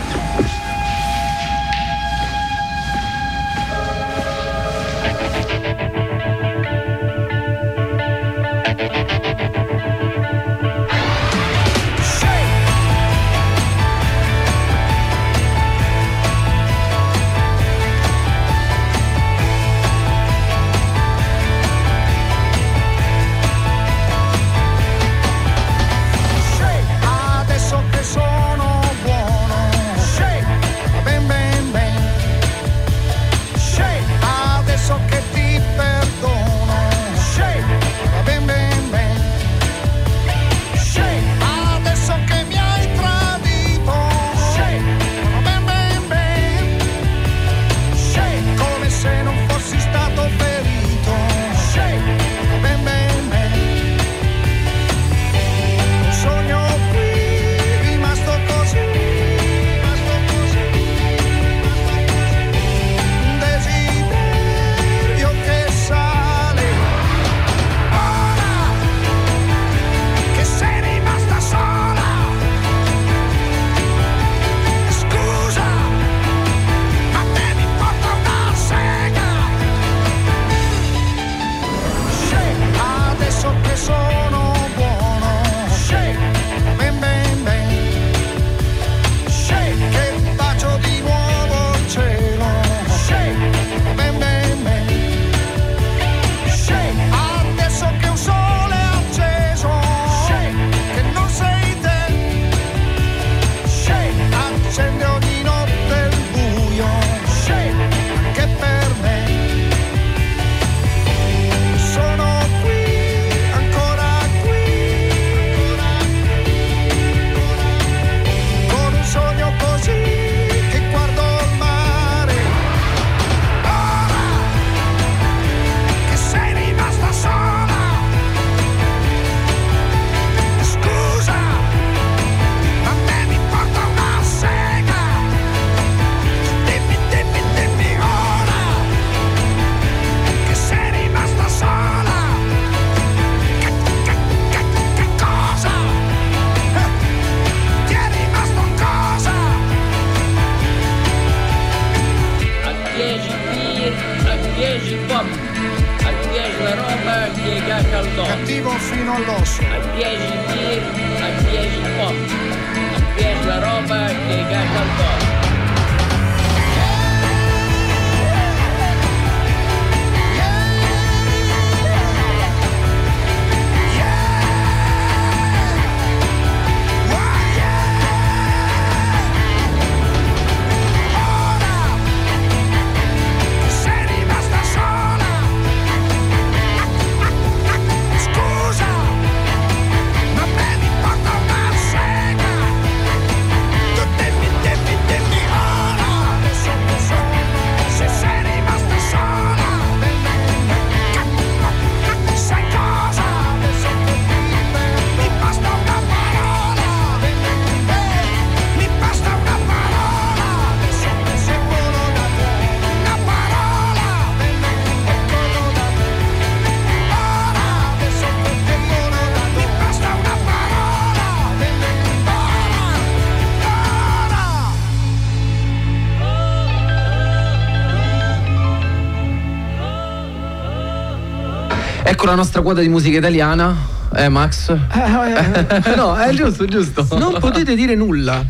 Ecco la nostra quota di musica italiana. Eh Max? no, è giusto, giusto. Non potete dire nulla.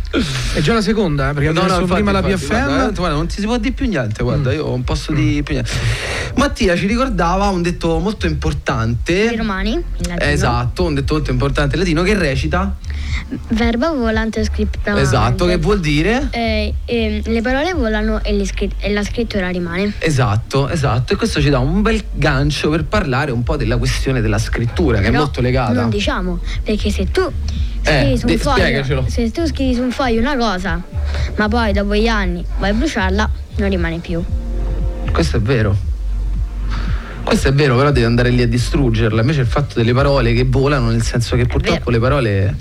È già la seconda, eh, perché No, no, infatti, prima la infatti, BFM. guarda, eh, guarda, non ti si può dire più niente, guarda, io non posso dire più niente. Mattia ci ricordava un detto molto importante. I romani, in latino. Esatto, un detto molto importante in latino che recita. Verbo volante scripta. Esatto, che vuol dire? Eh, ehm, le parole volano e, le scri- e la scrittura rimane. Esatto, esatto. E questo ci dà un bel gancio per parlare un po' della questione della scrittura, che è Però molto legata. Non diciamo, perché se tu scrivi Eh, su un foglio, se tu scrivi su un foglio una cosa, ma poi dopo gli anni vai a bruciarla, non rimane più. Questo è vero. Questo è vero, però devi andare lì a distruggerla. Invece il fatto delle parole che volano, nel senso che purtroppo le parole.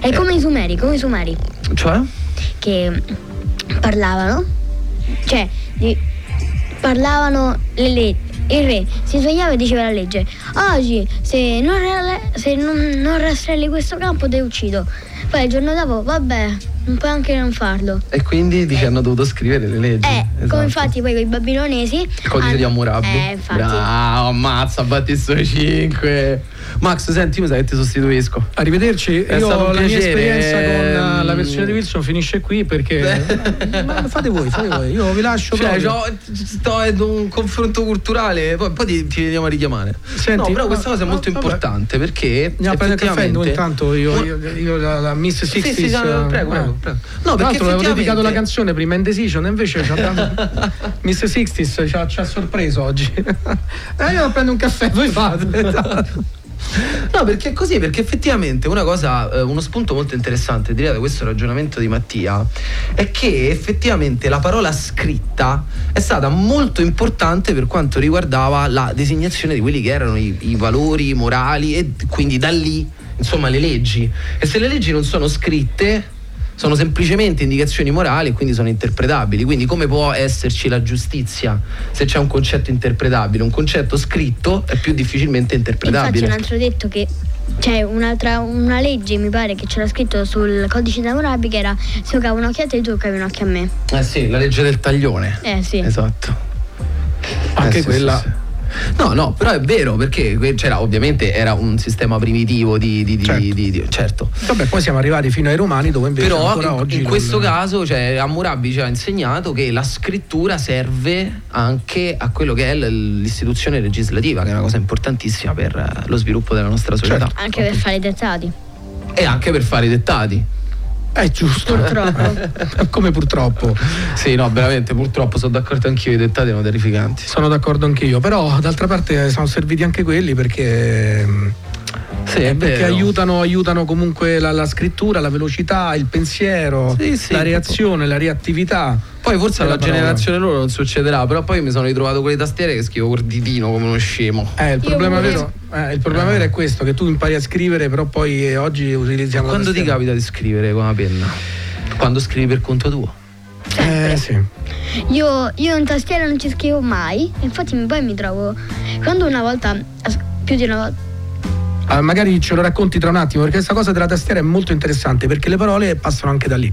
È come i sumeri, come i sumeri Cioè? che parlavano, cioè di- parlavano le leggi. Il re si svegliava e diceva la legge: Oggi, se non, se non, non rastrelli questo campo, ti uccido. Poi il giorno dopo, vabbè, non puoi anche non farlo. E quindi dici hanno dovuto scrivere le leggi. Eh, Esatto. come infatti poi con i babilonesi. Il codice hanno- di Hammurabi. Eh, infatti. Bravo, ammazza, batti sto 5. Max, senti, mi sa che ti sostituisco. Arrivederci. È Io la mia esperienza con eh, la Mm. versione di Wilson finisce qui perché. Ma fate voi, fate voi. Io vi lascio Cioè, c'ho- sto ad un confronto culturale, poi, poi ti, ti veniamo a richiamare. Senti, no, però questa ma- cosa è molto vabbè. importante perché. Andiamo a prendere caffè noi intanto io, io, io la, la Miss Sì, Sixties sì, no, prego, eh. prego, prego. No, perché avevo dedicato la canzone prima Indecision e invece ci dato Miss Sixties ci ha, ci ha sorpreso oggi eh, io prendo un caffè voi fate No, perché è così, perché effettivamente una cosa, eh, uno spunto molto interessante direi da questo ragionamento di Mattia è che effettivamente la parola scritta è stata molto importante per quanto riguardava la designazione di quelli che erano i, i valori morali e quindi da lì, insomma, le leggi. E se le leggi non sono scritte, sono semplicemente indicazioni morali e quindi sono interpretabili. Quindi come può esserci la giustizia se c'è un concetto interpretabile? Un concetto scritto è più difficilmente Infatti interpretabile. un altro detto che c'è un'altra una legge, mi pare che c'era scritto sul codice di Hammurabi che era se io cavo un occhio a te, tu cavi un occhio a me. Eh sì, la legge del taglione. Eh sì. Esatto. Anche Eh, sì, quella- sì, sì. No, no, però è vero perché c'era ovviamente era un sistema primitivo di, di- di- Certo. di- di- certo. vabbè poi siamo arrivati fino ai romani dove invece Però ancora in, oggi in non- questo caso cioè, Hammurabi ci ha insegnato che la scrittura serve anche a quello che è l'istituzione legislativa, che è una cosa importantissima per lo sviluppo della nostra società. Certo. Anche per fare i dettati. E anche per fare i dettati. È giusto Purtroppo. come purtroppo Sì, no, veramente, purtroppo sono d'accordo anch'io, i dettati sono terrificanti. sono d'accordo anch'io però d'altra parte sono serviti anche quelli perché Sì, è perché vero. aiutano, aiutano comunque la, la scrittura, la velocità, il pensiero, Sì, sì, la reazione, la reattività. Poi forse alla generazione loro non succederà, però poi mi sono ritrovato con le tastiere che scrivo col ditino come uno scemo. Eh, il problema, vero, eh, il problema vero è questo, che tu impari a scrivere, però poi eh, oggi utilizziamo... la Quando ti capita di scrivere con la penna? Quando scrivi per conto tuo? Eh sì. Io, io in tastiera non ci scrivo mai, infatti poi mi trovo. Quando una volta, più di una volta. Ah, magari ce lo racconti tra un attimo, perché questa cosa della tastiera è molto interessante, perché le parole passano anche da lì.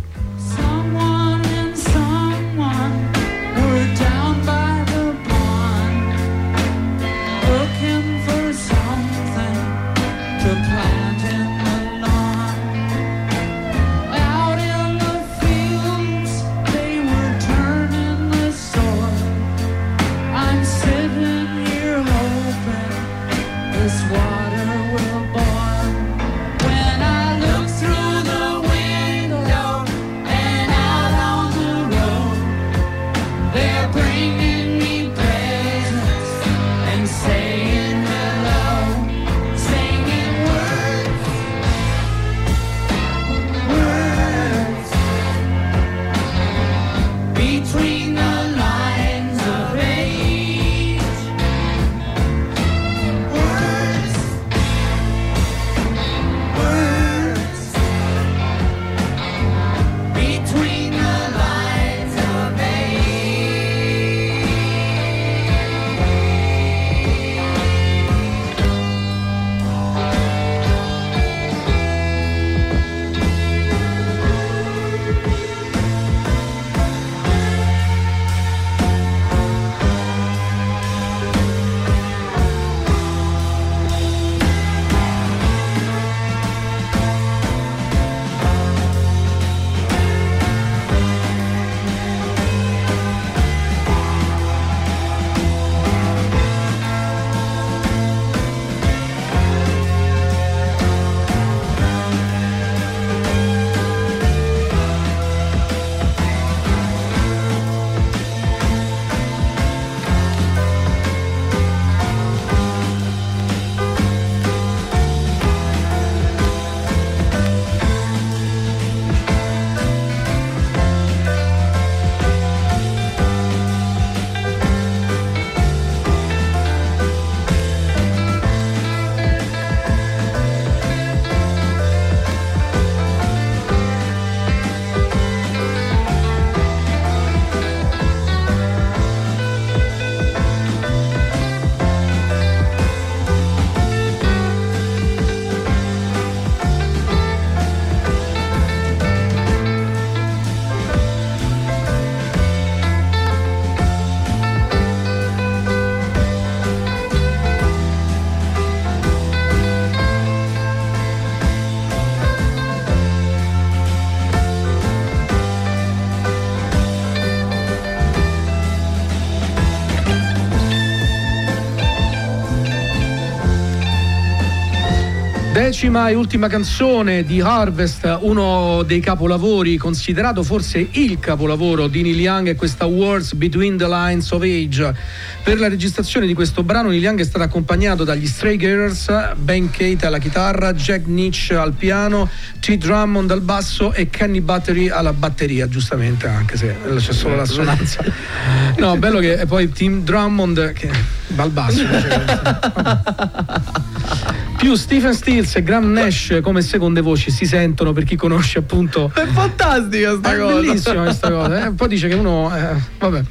Decima e ultima canzone di Harvest, uno dei capolavori, considerato forse il capolavoro di Neil Young, è questa Words Between the Lines of Age. Per la registrazione di questo brano Neil Young è stato accompagnato dagli Stray Girls, Ben Kate alla chitarra, Jack Nietzsche al piano, T. Drummond al basso e Kenny Battery alla batteria, giustamente, anche se c'è solo l'assonanza. No, bello che e poi Tim Drummond che va al basso. più Stephen Stills e Graham Nash come seconde voci si sentono per chi conosce appunto È fantastica sta è cosa. bellissima questa cosa eh. poi dice che uno eh, vabbè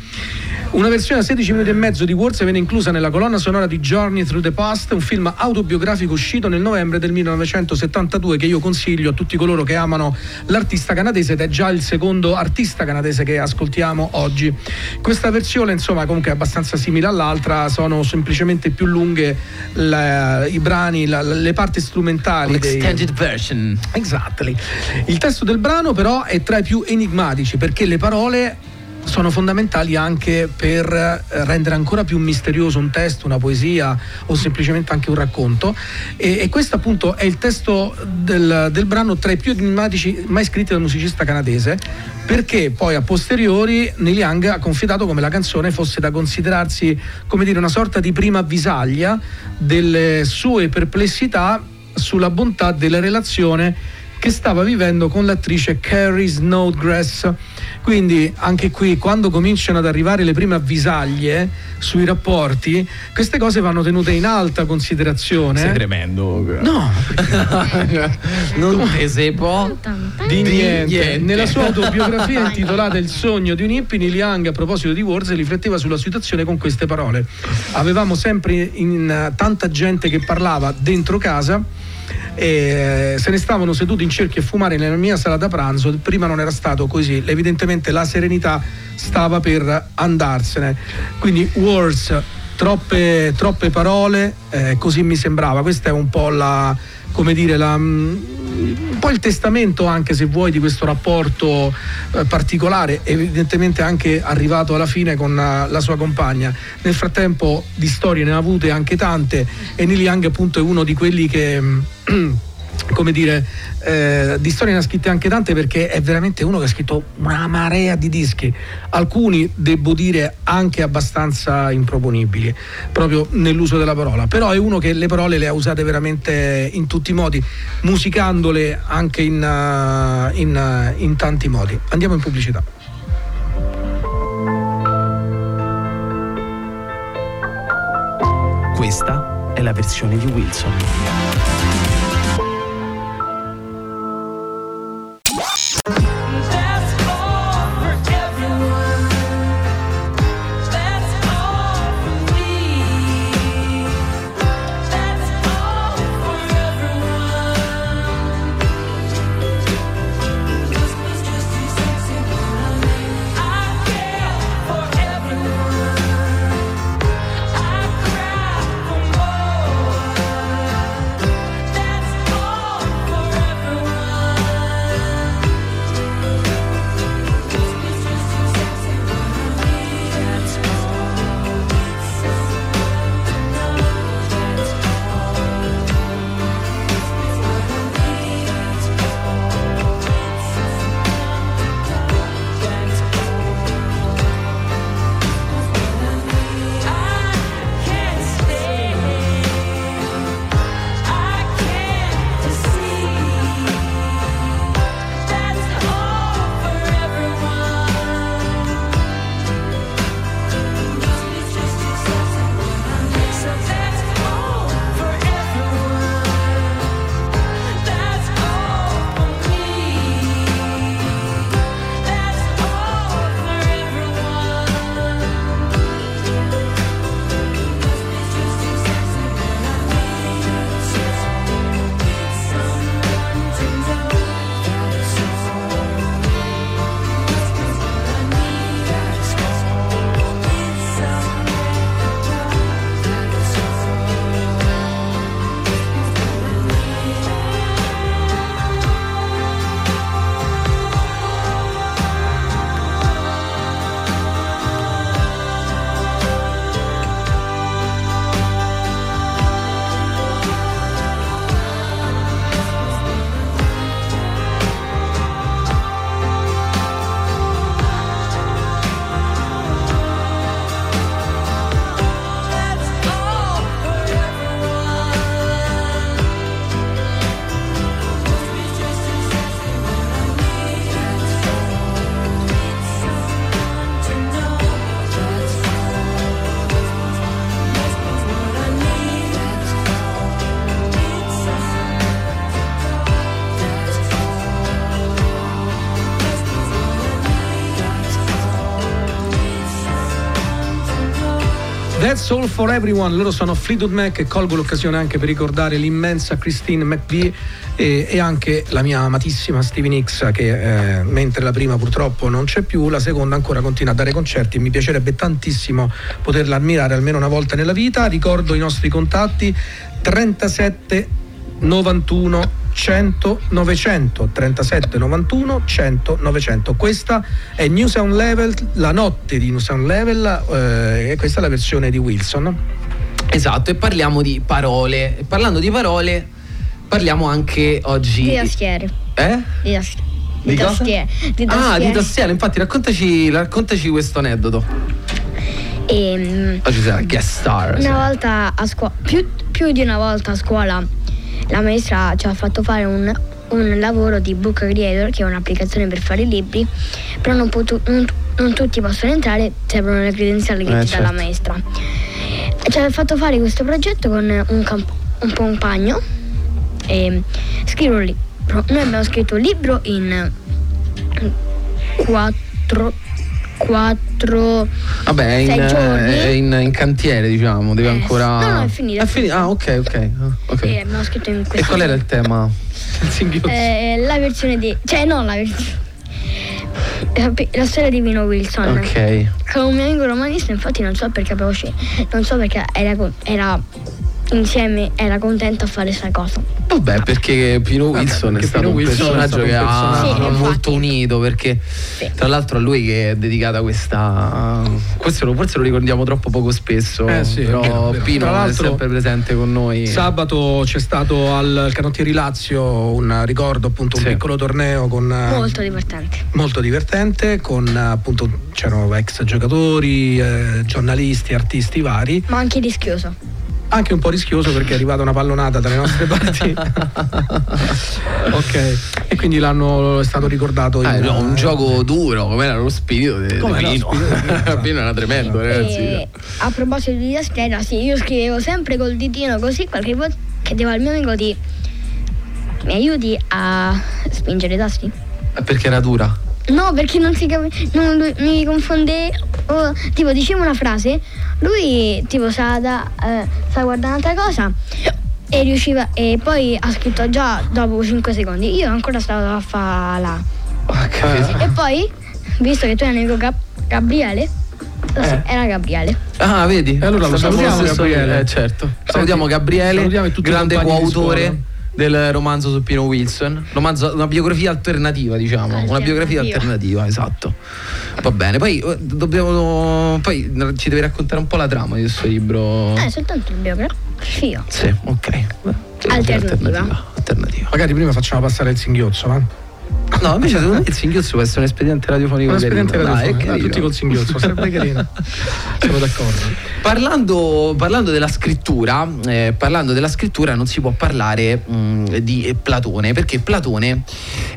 una versione a 16 minuti e mezzo di Words viene inclusa nella colonna sonora di Journey Through the Past, un film autobiografico uscito nel novembre del 1972 che io consiglio a tutti coloro che amano l'artista canadese ed è già il secondo artista canadese che ascoltiamo oggi. Questa versione insomma comunque è abbastanza simile all'altra, sono semplicemente più lunghe la- i brani, la- le parti strumentali. dei- Extended version. Exactly. Il testo del brano però è tra i più enigmatici perché le parole sono fondamentali anche per eh, rendere ancora più misterioso un testo, una poesia o semplicemente anche un racconto. E, e questo appunto è il testo del, del brano tra i più enigmatici mai scritti dal musicista canadese perché poi a posteriori Neil Young ha confidato come la canzone fosse da considerarsi come dire una sorta di prima avvisaglia delle sue perplessità sulla bontà della relazione che stava vivendo con l'attrice Carrie Snodgrass. Quindi anche qui quando cominciano ad arrivare le prime avvisaglie sui rapporti, queste cose vanno tenute in alta considerazione. Sei tremendo. No, non te se può di niente. niente. Nella sua autobiografia intitolata Il sogno di un hippie, Neil Young a proposito di Wars rifletteva sulla situazione con queste parole. Avevamo sempre in tanta gente che parlava dentro casa e se ne stavano seduti in cerchio a fumare nella mia sala da pranzo. Prima non era stato così, evidentemente la serenità stava per andarsene. Quindi Wars, troppe, troppe parole, eh, così mi sembrava. Questa è un po' la come dire la, mm, un po' il testamento anche se vuoi di questo rapporto eh, particolare evidentemente anche arrivato alla fine con eh, la sua compagna. Nel frattempo di storie ne ha avute anche tante e Neil Young appunto è uno di quelli che mm, come dire, eh, di storie ne ha scritte anche tante perché è veramente uno che ha scritto una marea di dischi, alcuni devo dire anche abbastanza improponibili, proprio nell'uso della parola, però è uno che le parole le ha usate veramente in tutti i modi, musicandole anche in, eh, in, eh, in tanti modi. Andiamo in pubblicità. Questa è la versione di Wilson. All for everyone, loro sono Fleetwood Mac e colgo l'occasione anche per ricordare l'immensa Christine McVie e, e anche la mia amatissima Stevie Nicks che eh, mentre la prima purtroppo non c'è più, la seconda ancora continua a dare concerti e mi piacerebbe tantissimo poterla ammirare almeno una volta nella vita. Ricordo i nostri contatti 37 91 100 900 37 91 100 900 questa è New Sound Level la notte di New Sound Level eh, e questa è la versione di Wilson Esatto, e parliamo di parole. E parlando di parole, parliamo anche oggi. Di tastiere. Eh? Di tas- Di di cosa? tastiere. Di Ah, di tastiere. tastiere, infatti raccontaci, raccontaci questo aneddoto. E, Oggi sarà guest star. Una volta a scuola, più, più di una volta a scuola, la maestra ci ha fatto fare un, un lavoro di Book Creator, che è un'applicazione per fare i libri, però non, potu- non- non tutti possono entrare, servono le credenziali che Eh, ti dà la certo. maestra. Ci ha fatto fare questo progetto con un, camp- un compagno e scrivo un libro. Noi abbiamo scritto un libro in quattro, quattro Vabbè, è in, in- in cantiere, diciamo, deve Eh, ancora. no, no, è finita, È finita. Ah, ok, ok. ah, ok. e abbiamo scritto in E questo qual era il tema? Il. Eh, la versione di. cioè no, la versione. La, storia di Vino Wilson. Ok. Con un mio amico romanista, infatti non so perché avevo scelto. Non so perché era, era insieme era contento a fare questa cosa. Vabbè, perché Pino Wilson perché è stato Pino un Wilson personaggio che ha. Sì, molto unito perché tra l'altro a lui che è dedicata questa questo lo- forse lo ricordiamo troppo poco spesso Eh sì, però vero, vero. Pino Tra è sempre presente con noi Sabato c'è stato al Canottieri Lazio un ricordo, appunto, un Sì. piccolo torneo con Molto divertente. molto divertente, con appunto c'erano ex giocatori, eh, giornalisti, artisti vari, Ma anche rischioso. Anche un po' rischioso perché è arrivata una pallonata dalle nostre parti. ok, e quindi l'hanno è stato ricordato Eh, in- no, un gioco duro come era lo spirito di Pino Pino. Pino era tremendo ragazzi E a proposito di tastiera, sì, io scrivevo sempre col ditino così qualche volta chiedevo al mio amico di mi aiuti a spingere i tasti? perché era dura No, perché non si capiva, mi confonde, oh, tipo dicevo una frase, lui tipo stava, da, eh, stava guardando un'altra cosa e riusciva, e poi ha scritto già dopo 5 secondi, io ancora stavo a fare là. E poi, visto che tu un amico Gab- Gabriele, Eh. era Gabriele. Ah, vedi? E allora lo salutiamo, Gabriele. eh, certo. Salutiamo Gabriele, salutiamo grande coautore. Del romanzo su Pino Wilson. Romanzo, una biografia alternativa, diciamo. Una Alternativa. biografia alternativa, esatto. Va bene. Poi eh, dobbiamo. Poi ci devi raccontare un po' la trama di questo libro. Eh, soltanto il biografio. Sì, ok. Alternativa. alternativa. Magari prima facciamo passare il singhiozzo, va? No, invece secondo me il singhiozzo può essere un espediente radiofonico Un espediente carino. Radiofonico, dai, tutti col singhiozzo, sarebbe carino. Sono d'accordo. Parlando, parlando della scrittura, eh, parlando della scrittura non si può parlare mh, di eh, Platone, perché Platone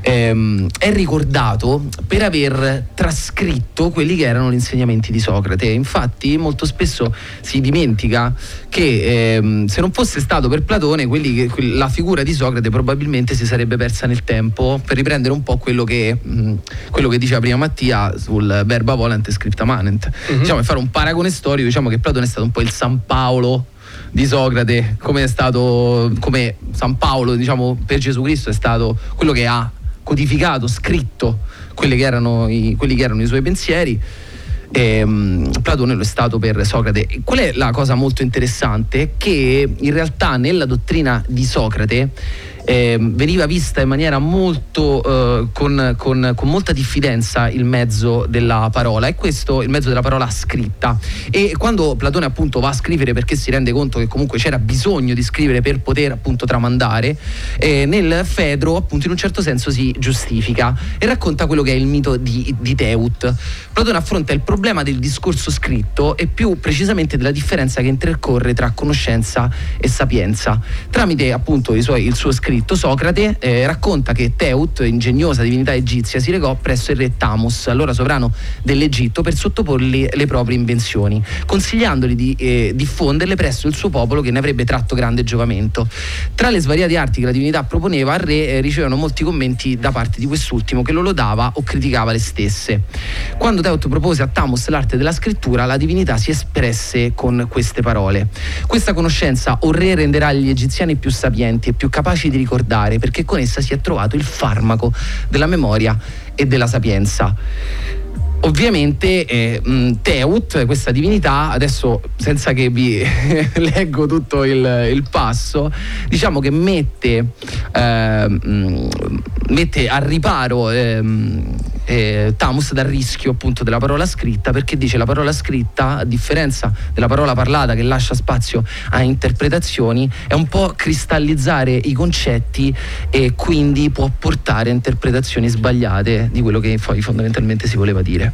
ehm, è ricordato per aver trascritto quelli che erano gli insegnamenti di Socrate. Infatti molto spesso si dimentica che ehm, se non fosse stato per Platone, quelli la figura di Socrate probabilmente si sarebbe persa nel tempo, per riprendere un po' quello che, mh, quello che diceva prima Mattia sul verba volent e scripta manent. Diciamo, per fare un paragone storico, diciamo che Platone è stato un po' il San Paolo di Socrate, come è stato come San Paolo, diciamo, per Gesù Cristo è stato quello che ha codificato, scritto che erano i, quelli che erano i suoi pensieri. E, mm, Platone lo è stato per Socrate. Qual è la cosa molto interessante? Che in realtà nella dottrina di Socrate ehm, veniva vista in maniera molto eh, con, con- con molta diffidenza il mezzo della parola e questo il mezzo della parola scritta. E quando Platone appunto va a scrivere perché si rende conto che comunque c'era bisogno di scrivere per poter appunto tramandare eh, nel Fedro appunto in un certo senso si giustifica e racconta quello che è il mito di, di Teut. Platone affronta il problema del discorso scritto e più precisamente della differenza che intercorre tra conoscenza e sapienza. Tramite appunto suoi- il suo scritto Socrate eh, racconta che Teut ingegnosa divinità egizia si recò presso il re Tamus allora sovrano dell'Egitto per sottoporgli le proprie invenzioni consigliandogli di eh, diffonderle presso il suo popolo che ne avrebbe tratto grande giovamento. Tra le svariate arti che la divinità proponeva al re eh, ricevevano molti commenti da parte di quest'ultimo che lo lodava o criticava le stesse. Quando Teut propose a Tamus l'arte della scrittura la divinità si espresse con queste parole. Questa conoscenza o re renderà gli egiziani più sapienti e più capaci di ricordare perché con essa si è trovato il farmaco della memoria e della sapienza. Ovviamente eh, Teut, questa divinità, adesso senza che vi leggo tutto il, il passo, diciamo che mette, eh, mette a riparo ehm, eh, Tamus dal rischio appunto della parola scritta perché dice la parola scritta a differenza della parola parlata che lascia spazio a interpretazioni è un po' cristallizzare i concetti e quindi può portare a interpretazioni sbagliate di quello che poi fondamentalmente si voleva dire.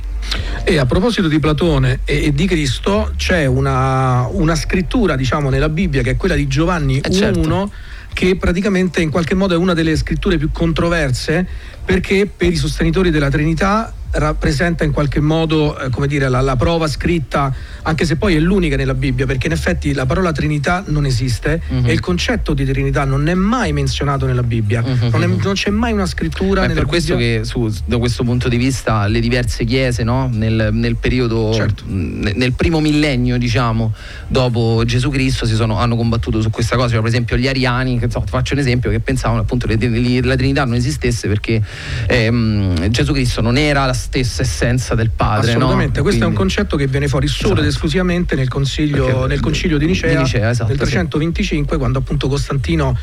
E a proposito di Platone e, di Cristo, c'è una, una scrittura, diciamo, nella Bibbia che è quella di Giovanni Eh, certo. 1, che praticamente in qualche modo è una delle scritture più controverse perché per i sostenitori della Trinità rappresenta in qualche modo eh, come dire, la, la prova scritta, anche se poi è l'unica nella Bibbia, perché in effetti la parola Trinità non esiste Mhm. e il concetto di Trinità non è mai menzionato nella Bibbia, Mhm, non, è- non c'è mai una scrittura È per questo Bibbia. che su- da questo punto di vista le diverse chiese no? nel, nel periodo, Certo. mh, nel primo millennio diciamo, dopo Gesù Cristo si sono- hanno combattuto su questa cosa, Cioè, per esempio gli ariani, che, ti faccio un esempio, che pensavano appunto che la Trinità non esistesse perché ehm, Gesù Cristo non era la stessa essenza del padre. no? Assolutamente, questo è un Quindi- concetto che viene fuori solo ed Esatto. esclusivamente nel, consiglio, Perché- nel concilio di Nicea, di Nicea, esatto, del sì. 325, quando appunto Costantino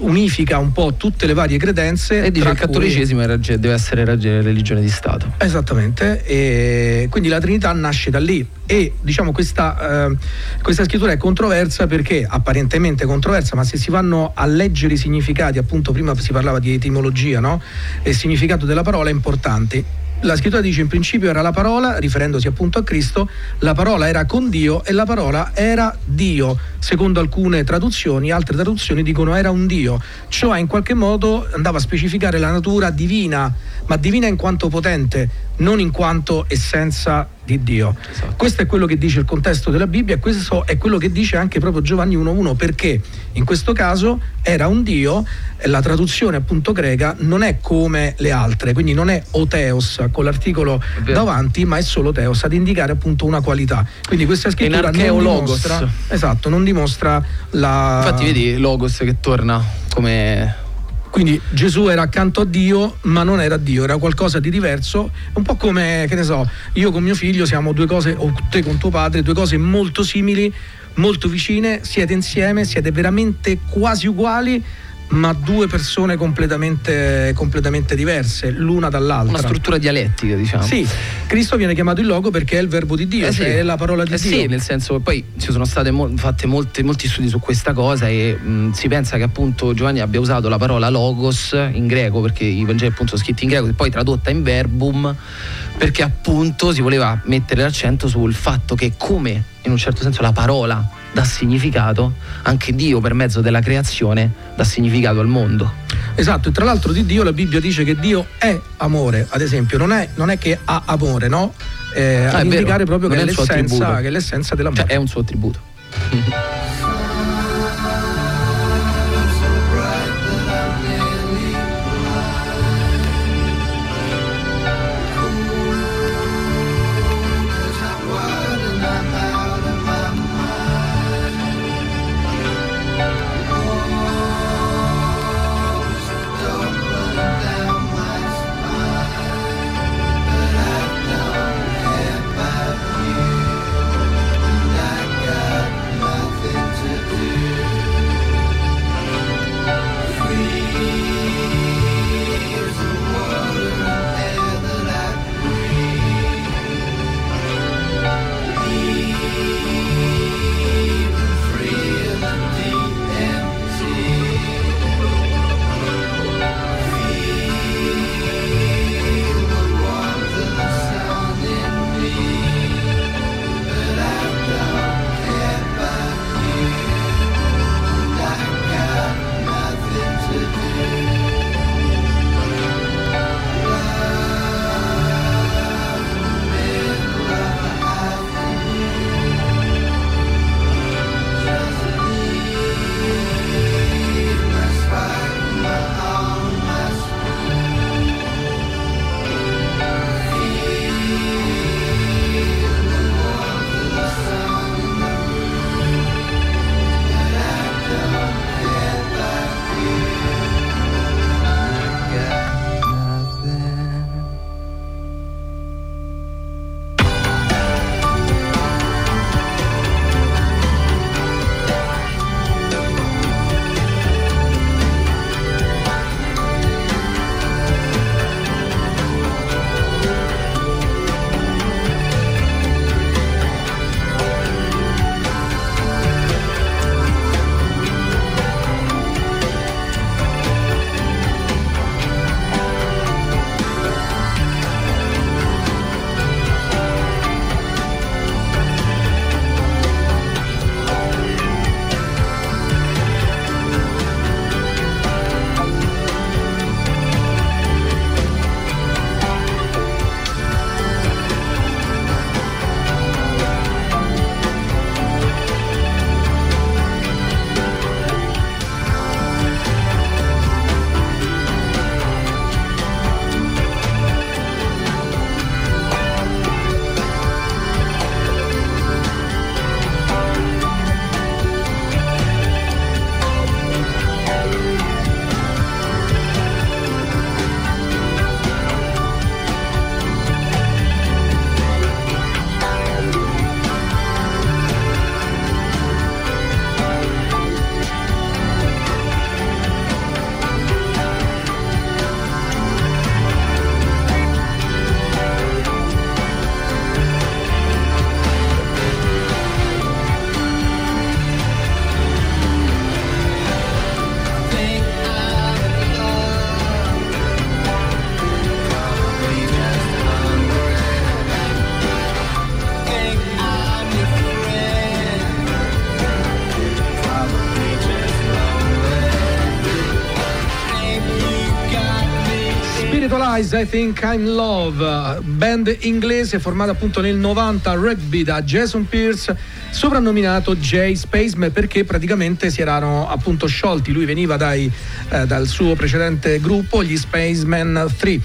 unifica un po' tutte le varie credenze. E dice tra il cui- cattolicesimo raggi- deve essere religione di Stato. Esattamente, e quindi la Trinità nasce da lì e diciamo questa, eh, questa scrittura è controversa perché apparentemente controversa, ma se si vanno a leggere i significati, appunto prima si parlava di etimologia, no? E il significato della parola è importante. La scrittura dice in principio era la parola, riferendosi appunto a Cristo, la parola era con Dio e la parola era Dio. Secondo alcune traduzioni, altre traduzioni dicono era un Dio. Cioè in qualche modo andava a specificare la natura divina, ma divina in quanto potente, non in quanto essenza di Dio. Questo è quello che dice il contesto della Bibbia e questo è quello che dice anche proprio Giovanni 1.1 perché in questo caso era un Dio, la traduzione appunto greca non è come le altre, quindi non è oteos con l'articolo davanti, ma è solo teos ad indicare appunto una qualità. Quindi questa scrittura non dimostra, esatto, non dimostra la Infatti vedi Logos che torna come... quindi Gesù era accanto a Dio, ma non era Dio, era qualcosa di diverso, un po' come, che ne so, io con mio figlio siamo due cose, o te con tuo padre, due cose molto simili, molto vicine, siete insieme, siete veramente quasi uguali, ma due persone completamente, completamente diverse, l'una dall'altra. Una struttura dialettica, diciamo. Sì, Cristo viene chiamato il logo perché è il verbo di Dio, Eh sì. cioè è la parola di Eh Dio. sì, nel senso che poi ci sono state mo- fatte molte- molti studi su questa cosa e mh, si pensa che appunto Giovanni abbia usato la parola logos in greco perché i Vangeli appunto sono scritti in greco e poi tradotta in verbum perché appunto si voleva mettere l'accento sul fatto che come in un certo senso la parola dà significato, anche Dio per mezzo della creazione dà significato al mondo. Esatto, e tra l'altro di Dio la Bibbia dice che Dio è amore, ad esempio, non è, non è che ha amore, no? Eh, Ah, ad è vero, indicare proprio che è, che è l'essenza dell'amore. Cioè è un suo attributo. Spiritualize, I Think I'm Love, band inglese formata appunto nel 90 rugby da Jason Pierce, soprannominato Jay Spaceman perché praticamente si erano appunto sciolti, lui veniva dai, eh, dal suo precedente gruppo, gli Spaceman 3.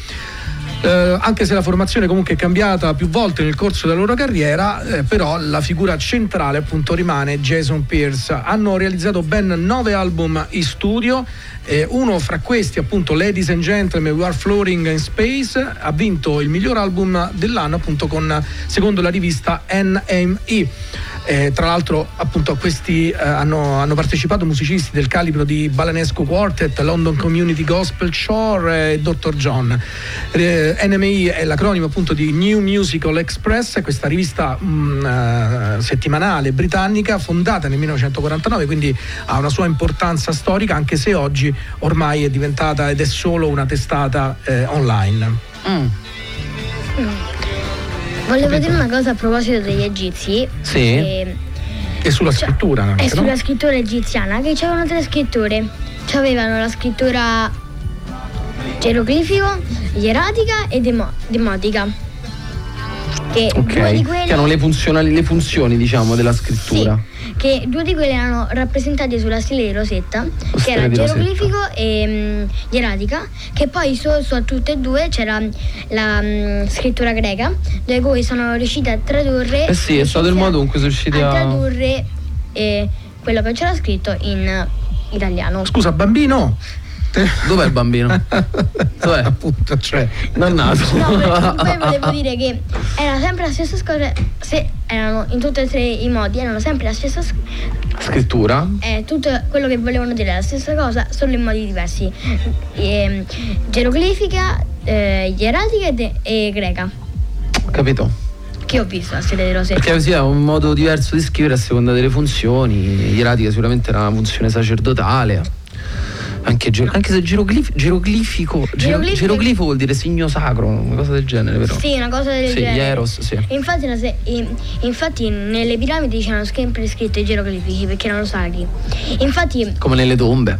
Eh, anche se la formazione comunque è cambiata più volte nel corso della loro carriera, eh, però la figura centrale appunto rimane Jason Pierce. Hanno realizzato ben nove album in studio, eh, uno fra questi appunto Ladies and Gentlemen We Are Floating in Space ha vinto il miglior album dell'anno appunto con secondo la rivista NME. Eh, tra l'altro appunto a questi eh, hanno, hanno partecipato musicisti del calibro di Balanesco Quartet, London Community Gospel Shore e Dr. John. Eh, NMI è l'acronimo appunto di New Musical Express, questa rivista mh, eh, settimanale britannica fondata nel 1949, quindi ha una sua importanza storica anche se oggi ormai è diventata ed è solo una testata eh, online. Volevo dire una cosa a proposito degli egizi. Sì. che- E sulla scrittura anche, no? sulla scrittura egiziana che c'erano tre scritture. C'avevano la scrittura geroglifico, ieratica e demo- demotica. Che due Ok, di che quelle hanno le, funzionali- le funzioni diciamo della scrittura. Che due di quelle erano rappresentate sulla stella di Rosetta, che stella era di Rosetta. geroglifico e mm, ieratica, che poi su, su a tutte e due c'era la mm, scrittura greca, dove poi sono riusciti a tradurre Eh sì, è stato il modo con cui sono riusciti a a... tradurre eh, quello che c'era scritto in italiano. Scusa, bambino! Dov'è il bambino? Dov'è? Appunto, cioè. Dannato. No, poi volevo dire che era sempre la stessa cosa, se erano in tutti e tre i modi, erano sempre la stessa Scrittura? eh, tutto quello che volevano dire è la stessa cosa, solo in modi diversi. Ehm, geroglifica, eh, ieratica e, de- e greca. Capito? Che ho visto a Sede di Rosetta. Perché sì, è un modo diverso di scrivere a seconda delle funzioni. Ieratica sicuramente era una funzione sacerdotale. Anche, ge- anche se geroglif- geroglifico, gero- Geroglifico- geroglifo vuol dire segno sacro, una cosa del genere, vero? Sì, una cosa del Sì, genere. Hieros, sì. Infatti, se- in- infatti nelle piramidi c'erano sempre scritte i geroglifici perché erano sacri. Infatti, Come nelle tombe.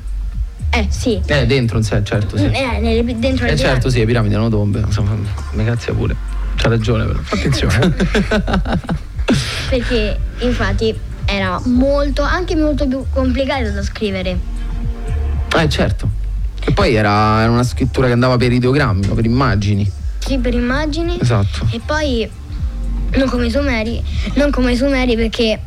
eh sì, Eh, dentro, certo, sì. eh, nelle- dentro le Eh piramidi. certo, sì, le piramidi erano tombe. Insomma, ragazzi pure. C'ha ragione però. Attenzione. Perché infatti era molto, anche molto più complicato da scrivere. Eh certo. E poi era, era una scrittura che andava per ideogrammi, no? per immagini. Sì, per immagini. Esatto. E poi non come i sumeri, non come i sumeri perché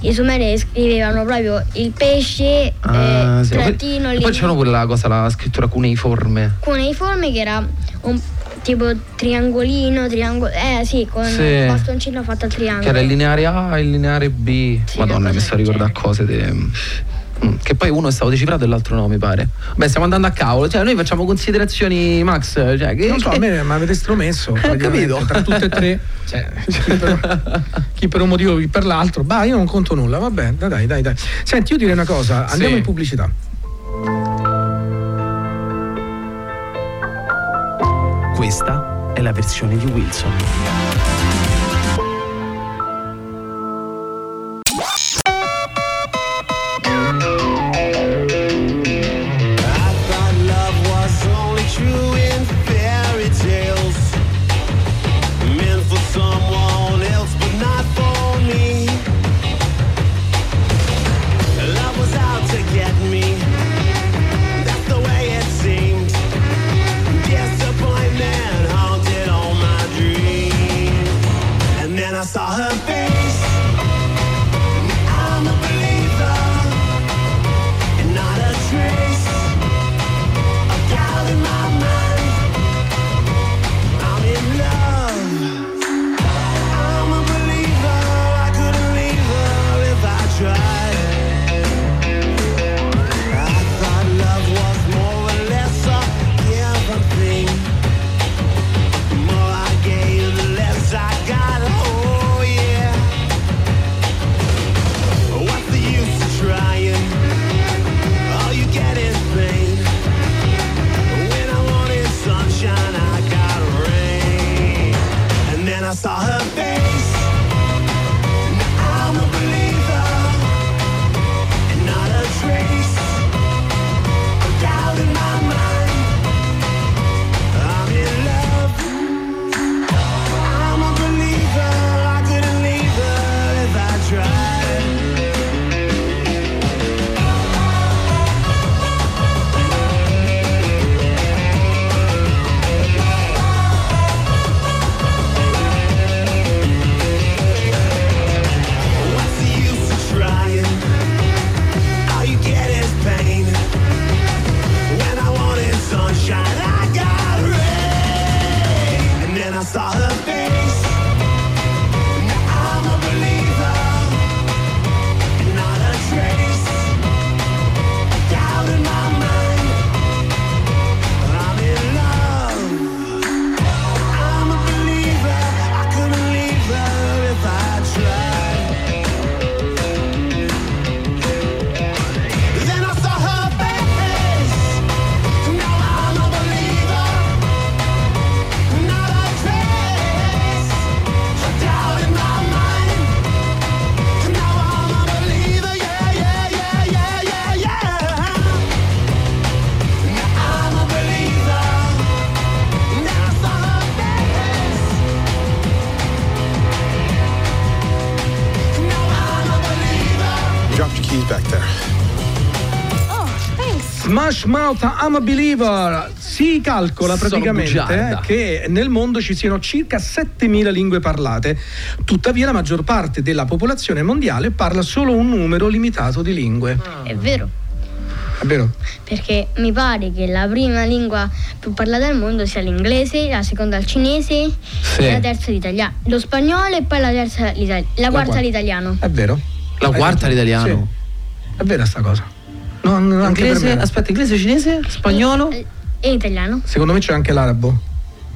i sumeri scrivevano proprio il pesce, Ah, eh, sì. trattino, E poi c'era pure la cosa, la scrittura cuneiforme. cuneiforme che era un tipo triangolino, triangolo, eh sì, con Sì. un bastoncino fatto a triangolo. Che era il lineare A e il lineare B. Madonna, mi sto ricordando cose de- Mm, Che poi uno è stato decifrato e l'altro no, mi pare. Beh, stiamo andando a cavolo. Cioè, noi facciamo considerazioni, Max. Cioè, che, Non so, a me mi avete stromesso. praticamente, capito. Tra tutte e tre. Cioè, chi, per, chi per un motivo, chi per l'altro. Bah, io non conto nulla, vabbè, dai, dai, dai. Senti, io direi una cosa, andiamo Sì. in pubblicità. Questa è la versione di Wilson. Mouth I'm a Believer si calcola praticamente che nel mondo ci siano circa 7000 lingue parlate tuttavia la maggior parte della popolazione mondiale parla solo un numero limitato di lingue È vero, è vero? perché mi pare che la prima lingua più parlata al mondo sia l'inglese, la seconda il cinese Sì. e la terza l'italiano. Lo spagnolo e poi la terza l'italiano. La quarta quarta. l'italiano. è vero? La quarta l'italiano. Sì. è vera sta cosa no, an- anche per Inglese, me. aspetta, inglese, cinese, spagnolo? E, e italiano? secondo me c'è anche l'arabo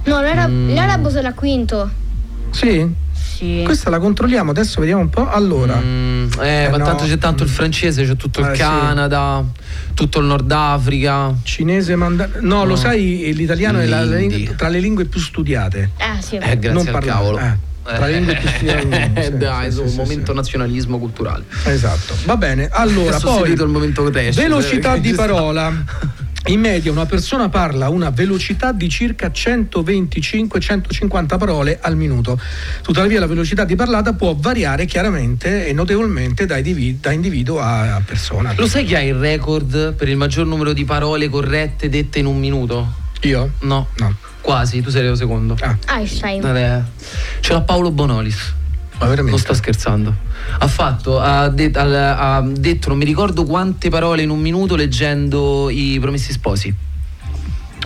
No, l'ara- Mm. l'arabo sarà quinto. sì? Sì. questa la controlliamo adesso vediamo un po' allora Mm, eh, Eh, ma no. tanto c'è tanto il francese, c'è tutto Eh, il sì. Canada, tutto il Nord Africa. cinese mandarino no, No. lo sai l'italiano è la- tra le lingue più studiate Ah, sì. Eh, grazie non al parlare. cavolo. Eh, tra le lingue più studiate al mondo, Eh, sì, dai, sì, un sì, momento nazionalismo culturale. Esatto, va bene. Allora, poi il momento trash. velocità eh, di parola. In media una persona parla a una velocità di circa 125-150 parole al minuto. Tuttavia la velocità di parlata può variare chiaramente e notevolmente da, individu- da individuo a, a persona. Lo sai chi ha il record per il maggior numero di parole corrette dette in un minuto? Io? No. No. Quasi, tu sei arrivato secondo. Ah, Einstein. Eh, Ce l'ha Paolo Bonolis. ma veramente? Non sto scherzando. Ha fatto, ha, de- al- ha detto, non mi ricordo quante parole in un minuto leggendo i Promessi Sposi.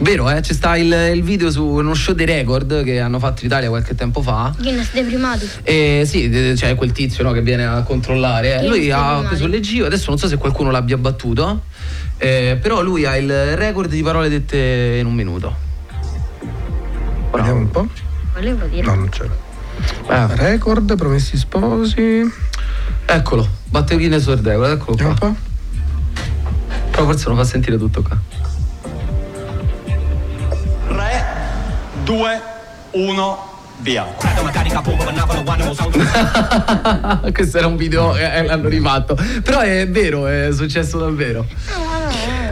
Vero, eh? C'è sta il, il video su uno show dei record che hanno fatto in Italia qualche tempo fa. Guinness dei primati. E sì, c'è quel tizio no, che viene a controllare. eh. Lui ha preso il leggio, adesso non so se qualcuno l'abbia battuto, eh, però lui ha il record di parole dette in un minuto. Vediamo un po'. Volevo dire. No, non c'è. Eh, Record, promessi sposi. eccolo, batte Guinness World Record, eccolo Vediamo qua. un po'. Però forse non fa sentire tutto qua. 3, 2, 1, via. Questo era un video che l'hanno rifatto. Però è vero, è successo davvero.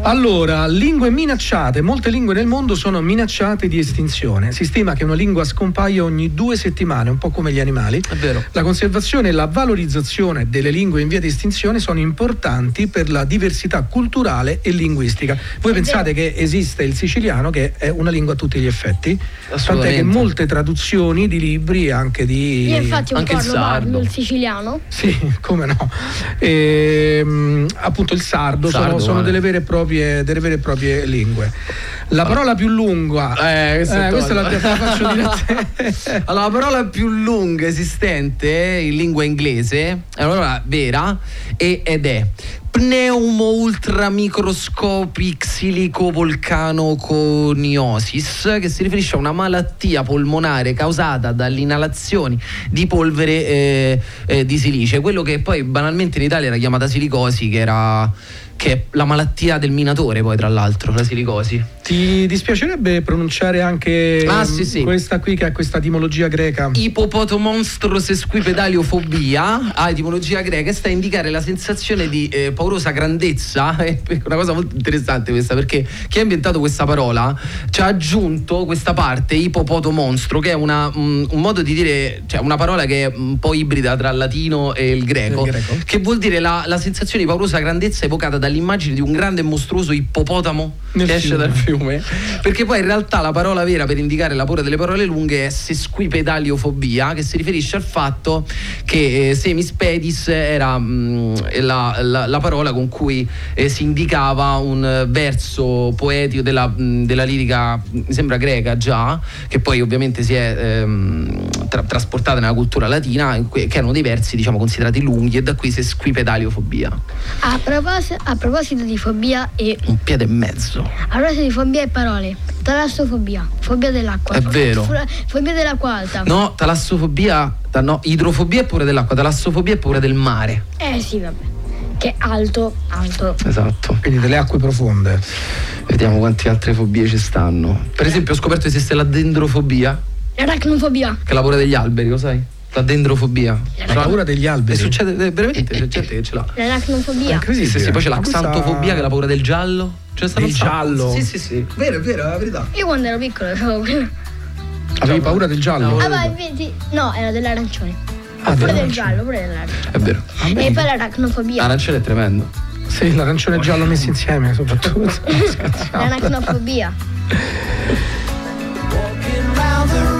Allora, lingue minacciate. Molte lingue nel mondo sono minacciate di estinzione. Si stima che una lingua scompaia ogni due settimane, un po' come gli animali. È vero. La conservazione e la valorizzazione delle lingue in via di estinzione sono importanti per la diversità culturale e linguistica. Voi pensate che esiste il siciliano, che è una lingua a tutti gli effetti? Tant'è Assolutamente. che molte traduzioni di libri, anche di. Io infatti un anche il parlo, sardo. parlo il siciliano. Sì, come no. Ehm, appunto il sardo, sono- Sardo, sono, vale. delle, vere e proprie, delle vere e proprie lingue. La parola più lunga. Eh, è questa la, la faccio dire a te. Allora, la parola più lunga esistente in lingua inglese è una parola vera e- ed è pneumo ultramicroscopic silicovolcanoconiosis che si riferisce a una malattia polmonare causata dall'inalazione di polvere eh, eh, di silice, quello che poi banalmente in Italia era chiamata silicosi, che era che è la malattia del minatore poi tra l'altro, la silicosi. Ti dispiacerebbe pronunciare anche Ah, sì, sì. questa qui che ha questa etimologia greca? Ipopotomonstros esquipedaliofobia ha etimologia greca e sta a indicare la sensazione di eh, paurosa grandezza. È una cosa molto interessante questa perché chi ha inventato questa parola ci ha aggiunto questa parte ipopotomonstro che è una, mm, un modo di dire, cioè una parola che è un po' ibrida tra il latino e il greco, Il greco. che vuol dire la, la sensazione di paurosa grandezza evocata dall'immagine di un grande e mostruoso ippopotamo Nel che esce fiume. dal fiume. Perché poi in realtà la parola vera per indicare la paura delle parole lunghe è sesquipedaliofobia, che si riferisce al fatto che eh, semispedis era mm, la, la- la parola con cui eh, si indicava un eh, verso poetico della, mm, della lirica, mi sembra greca già, che poi ovviamente si è ehm, tra- trasportata nella cultura latina, in cui- che erano dei versi diciamo considerati lunghi e da qui sesquipedaliofobia. A, propos- a proposito di fobia e Un piede e mezzo. a proposito di fobia e parole, talassofobia, fobia dell'acqua. È vero. Fo- Fobia dell'acqua alta. No, talassofobia, ta- no, idrofobia è paura dell'acqua, talassofobia è paura del mare. Eh sì, vabbè. Che è alto, alto. Esatto. Quindi delle acque profonde. Vediamo quante altre fobie ci stanno. Per esempio ho scoperto che esiste la dendrofobia, L'aracnofobia. che è la paura degli alberi, lo sai? La dendrofobia. La paura degli E alberi. succede eh, veramente, c'è gente che ce l'ha. L'aracnofobia. Sì, sì, sì, poi c'è la xantofobia che è la paura del giallo. Cioè, stanno Del giallo? Sì, sì, sì. Vero, è vero, è la verità. Io quando ero piccolo avevo. Avevi paura del giallo? Ah, ma invece. No, era dell'arancione. pure del giallo, pure dell'arancione. È vero. E poi l'aracnofobia. Arancione è tremendo. Sì, l'arancione e il giallo messi insieme soprattutto. L'aracnofobia. round the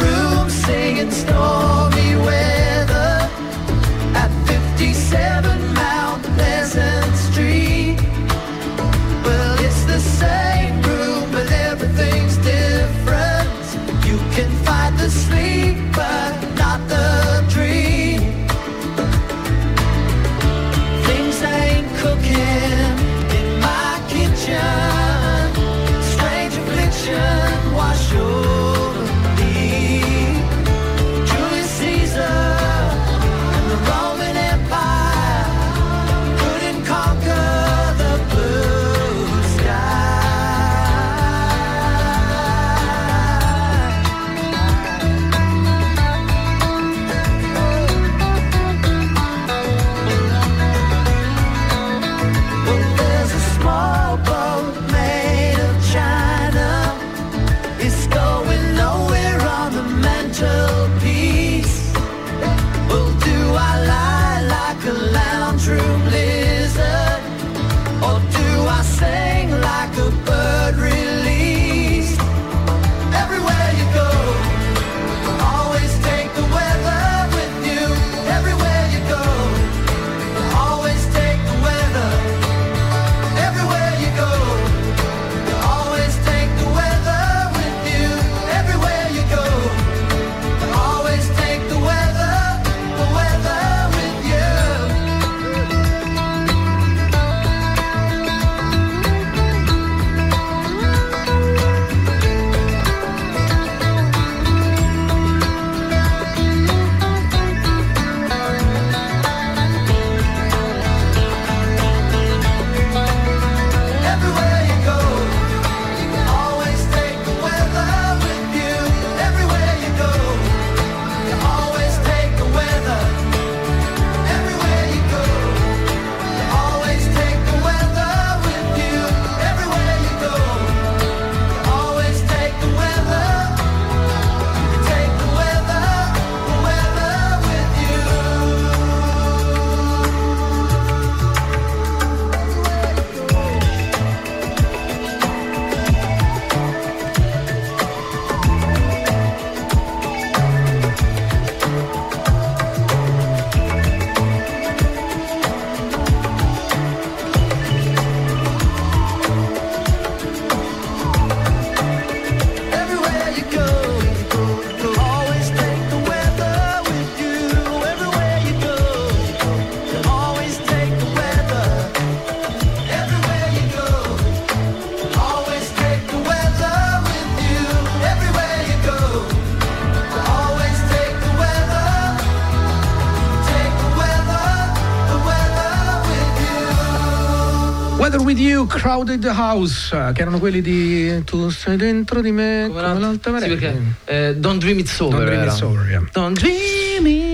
you. Crowded House, che erano quelli di Tu sei dentro di me come, l'alta Sì, marea. perché eh, Don't Dream It's Over. Don't Dream. It's Over, yeah. Don't Dream It's Over.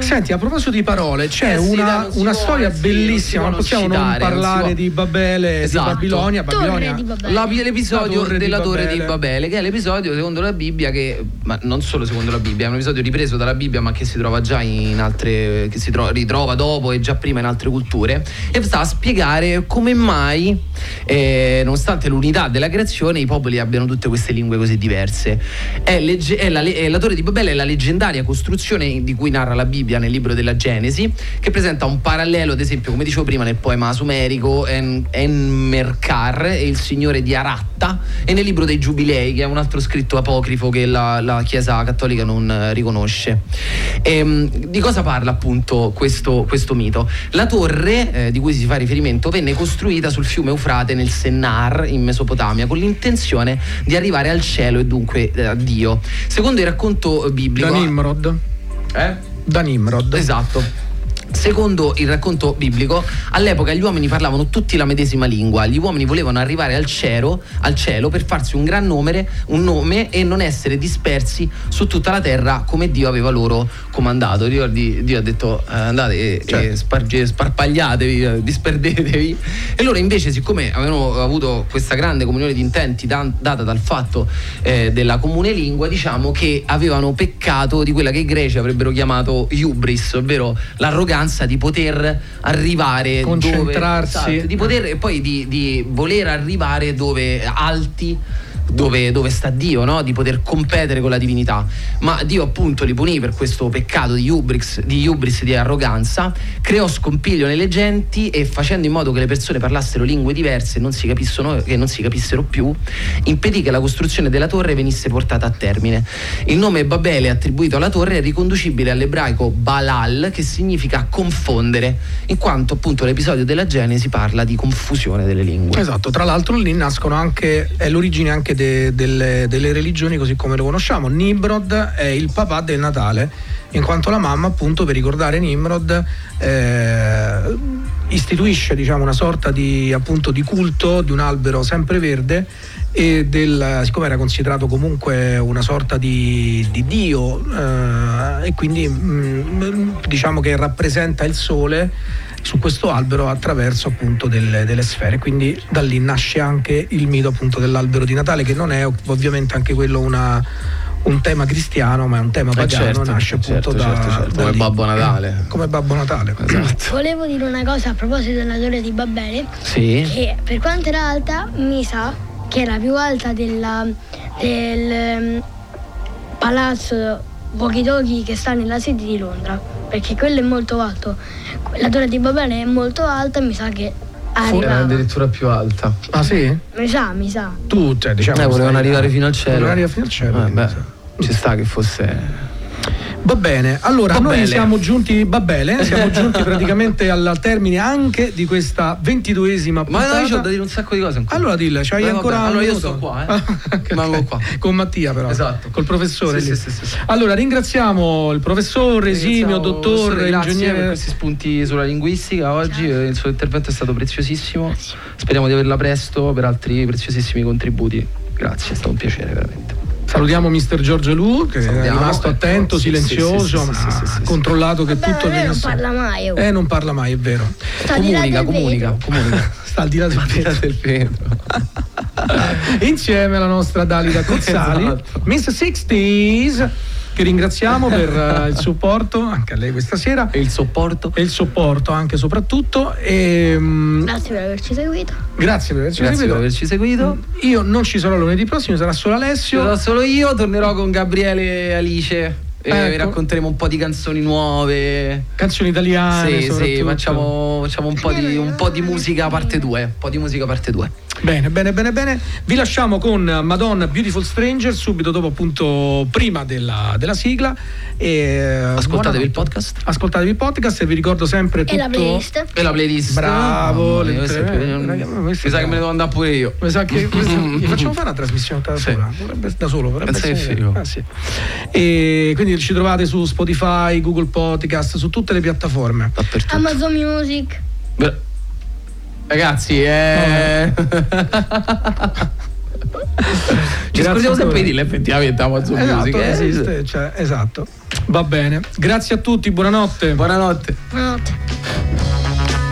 Senti, a proposito di parole, c'è Eh sì, una, non una può, storia eh sì, bellissima, non non possiamo non non non parlare può. di Babele, Esatto. di Babilonia. Babilonia di Babele. La- l'episodio La torre di della torre di Babele. Che è l'episodio secondo la Bibbia che, ma non solo secondo la Bibbia, è un episodio ripreso dalla Bibbia ma che si trova già in altre, che si tro- ritrova dopo e già prima in altre culture e sta a spiegare come mai, eh, nonostante l'unità della creazione, i popoli abbiano tutte queste lingue così diverse. È legge- è la, le- è la torre di Babele è la leggendaria costruzione di cui narra la Bibbia nel libro della Genesi, che presenta un parallelo, ad esempio, come dicevo prima, nel poema sumerico En- Enmerkar e il signore di Aratta e nel libro dei Giubilei, che è un altro scritto apocrifo che la, la Chiesa cattolica non eh, riconosce. Ehm, di cosa parla appunto questo, questo mito? La torre eh, di cui si fa riferimento venne costruita sul fiume Eufrate nel Sennar in Mesopotamia con l'intenzione di arrivare al cielo e dunque eh, a Dio. Secondo il racconto biblico... Da Nimrod. Eh? Da Nimrod. Esatto. Secondo il racconto biblico, all'epoca gli uomini parlavano tutti la medesima lingua. Gli uomini volevano arrivare al cielo, al cielo per farsi un gran nome, un nome e non essere dispersi su tutta la terra come Dio aveva loro comandato. Ricordi, Dio ha detto eh, andate e, e sparge- sparpagliatevi, eh, disperdetevi. E loro invece, siccome avevano avuto questa grande comunione di intenti dan- data dal fatto eh, della comune lingua, diciamo che avevano peccato di quella che i greci avrebbero chiamato hubris, ovvero l'arroganza di poter arrivare Concentrarsi. dove, esatto, di poter e poi di, di voler arrivare dove alti dove, dove sta Dio, no? di poter competere con la divinità. Ma Dio appunto li punì per questo peccato di hubris, di hubris, di arroganza, creò scompiglio nelle genti e facendo in modo che le persone parlassero lingue diverse e non si che non si capissero più, impedì che la costruzione della torre venisse portata a termine. Il nome Babele attribuito alla torre è riconducibile all'ebraico Balal, che significa confondere, in quanto appunto l'episodio della Genesi parla di confusione delle lingue. Esatto, tra l'altro lì nascono anche, è l'origine anche de- delle, delle religioni così come le conosciamo. Nimrod è il papà del Natale, in quanto la mamma appunto per ricordare Nimrod eh, istituisce diciamo, una sorta di, appunto, di culto di un albero sempreverde e del, siccome era considerato comunque una sorta di, di dio eh, e quindi mm, diciamo che rappresenta il sole su questo albero attraverso appunto delle, delle sfere quindi da lì nasce anche il mito appunto dell'albero di Natale che non è ov- ovviamente anche quello una- un tema cristiano ma è un tema Eh, pagano certo, nasce appunto certo, da, certo, certo, da come lì. Babbo Natale. come Babbo Natale Volevo dire una cosa a proposito della torre di Babele. Sì. Che per quanto era alta, mi sa che era più alta della- del ehm, palazzo Walkie che sta nella City di Londra. Perché quello è molto alto. La torre di Babele è molto alta e mi sa che Era arrivava. addirittura più alta. ah sì? Mi sa, mi sa. tu cioè, diciamo Eh, volevano arrivare fino al cielo. volevano arrivare fino al cielo Eh, beh, ci sta che fosse. Va bene, allora Va noi siamo giunti, va bene, siamo giunti praticamente al termine anche di questa ventiduesima Ma puntata. no, io c'ho da dire un sacco di cose ancora. Allora dille, c'hai Beh, vabbè, ancora un allora io sto qua, eh. Rimango qua. Con Mattia però. Esatto. Col professore Sì, sì, sì. Allora ringraziamo il professore, esimio, dottore, grazie per ingegnere. questi spunti sulla linguistica oggi. eh, Il suo intervento è stato preziosissimo. Speriamo di averla presto per altri preziosissimi contributi. Grazie, è stato un piacere veramente. Salutiamo Mister Giorgio Lu che è Salutiamo, rimasto ecco, attento, silenzioso, sì, sì, sì, ha controllato che Vabbè, tutto lei non venisse- parla mai. oh. Eh, non parla mai, è vero. Sta Comunica, comunica, comunica. Sta al di là del vetro. del vetro. insieme alla nostra Dalida Cozzali, Esatto. Miss 60s, che ringraziamo per eh, il supporto anche a lei questa sera E il sopporto? e il supporto anche soprattutto. E, mm, Grazie per averci seguito. grazie per averci Grazie per seguito. averci seguito. Io non ci sarò lunedì prossimo, sarà solo Alessio. sarò solo io, tornerò con Gabriele e Alice. Ecco. vi racconteremo un po' di canzoni nuove. Canzoni italiane. sì, sì, facciamo, facciamo un, po di, un po' di musica parte 2. Un po' di musica parte 2. Bene, bene, bene, bene. Vi lasciamo con Madonna Beautiful Stranger subito dopo appunto prima della, della sigla. E, eh, Ascoltatevi il podcast. Ascoltatevi il podcast e vi ricordo sempre tutto. E la playlist. E la playlist. Bravo, questo Mi sa che me ne devo andare pure io. Mi sa che facciamo fare una trasmissione da Sì. da solo, potrebbe essere- ah, sì. E quindi ci trovate su Spotify, Google Podcast, su tutte le piattaforme. Dappertutto. Amazon Music. Beh, Ragazzi, eh. Ci scordiamo sempre di dirle effettivamente Amazon Esatto, Music. eh. esiste, cioè, esatto. Va bene. Grazie a tutti, buonanotte. Buonanotte. Buonanotte.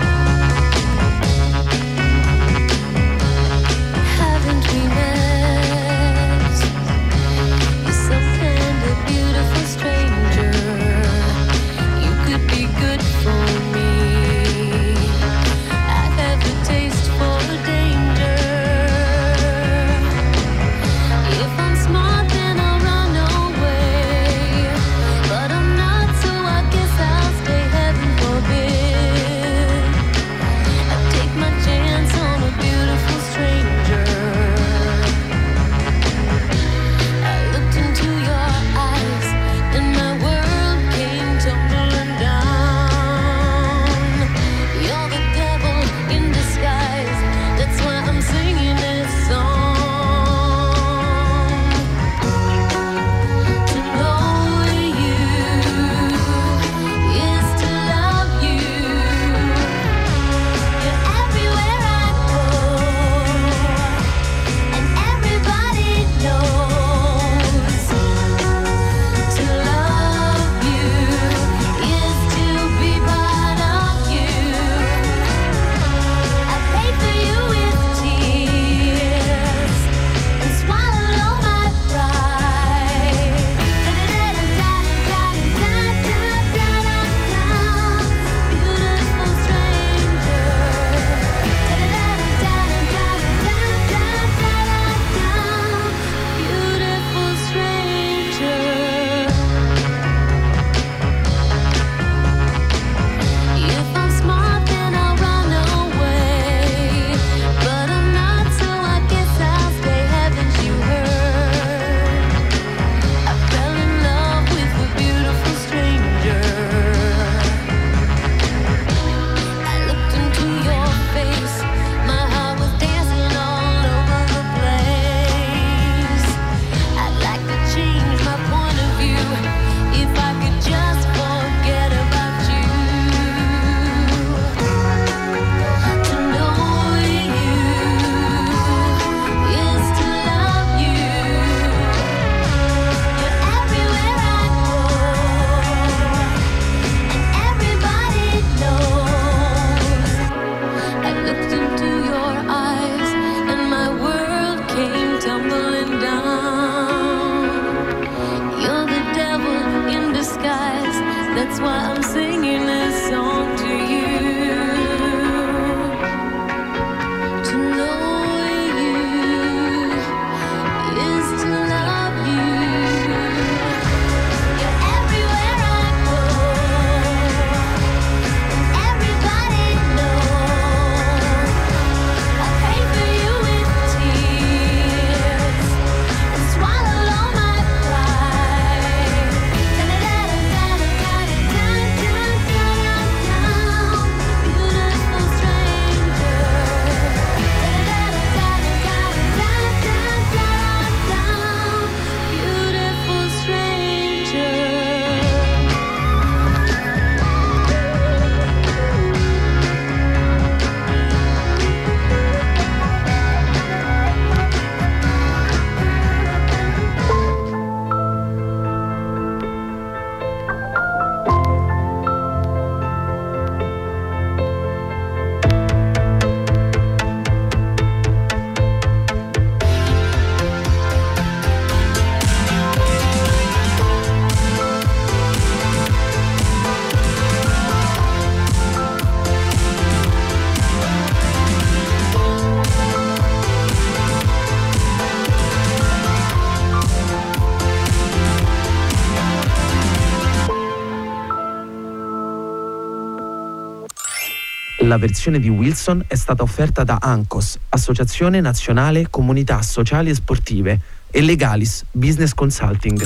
La versione di Wilson è stata offerta da ANCOS, Associazione Nazionale Comunità Sociali e Sportive, e Legalis Business Consulting.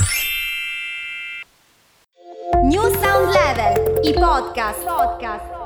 New Sound Level, i podcast. podcast.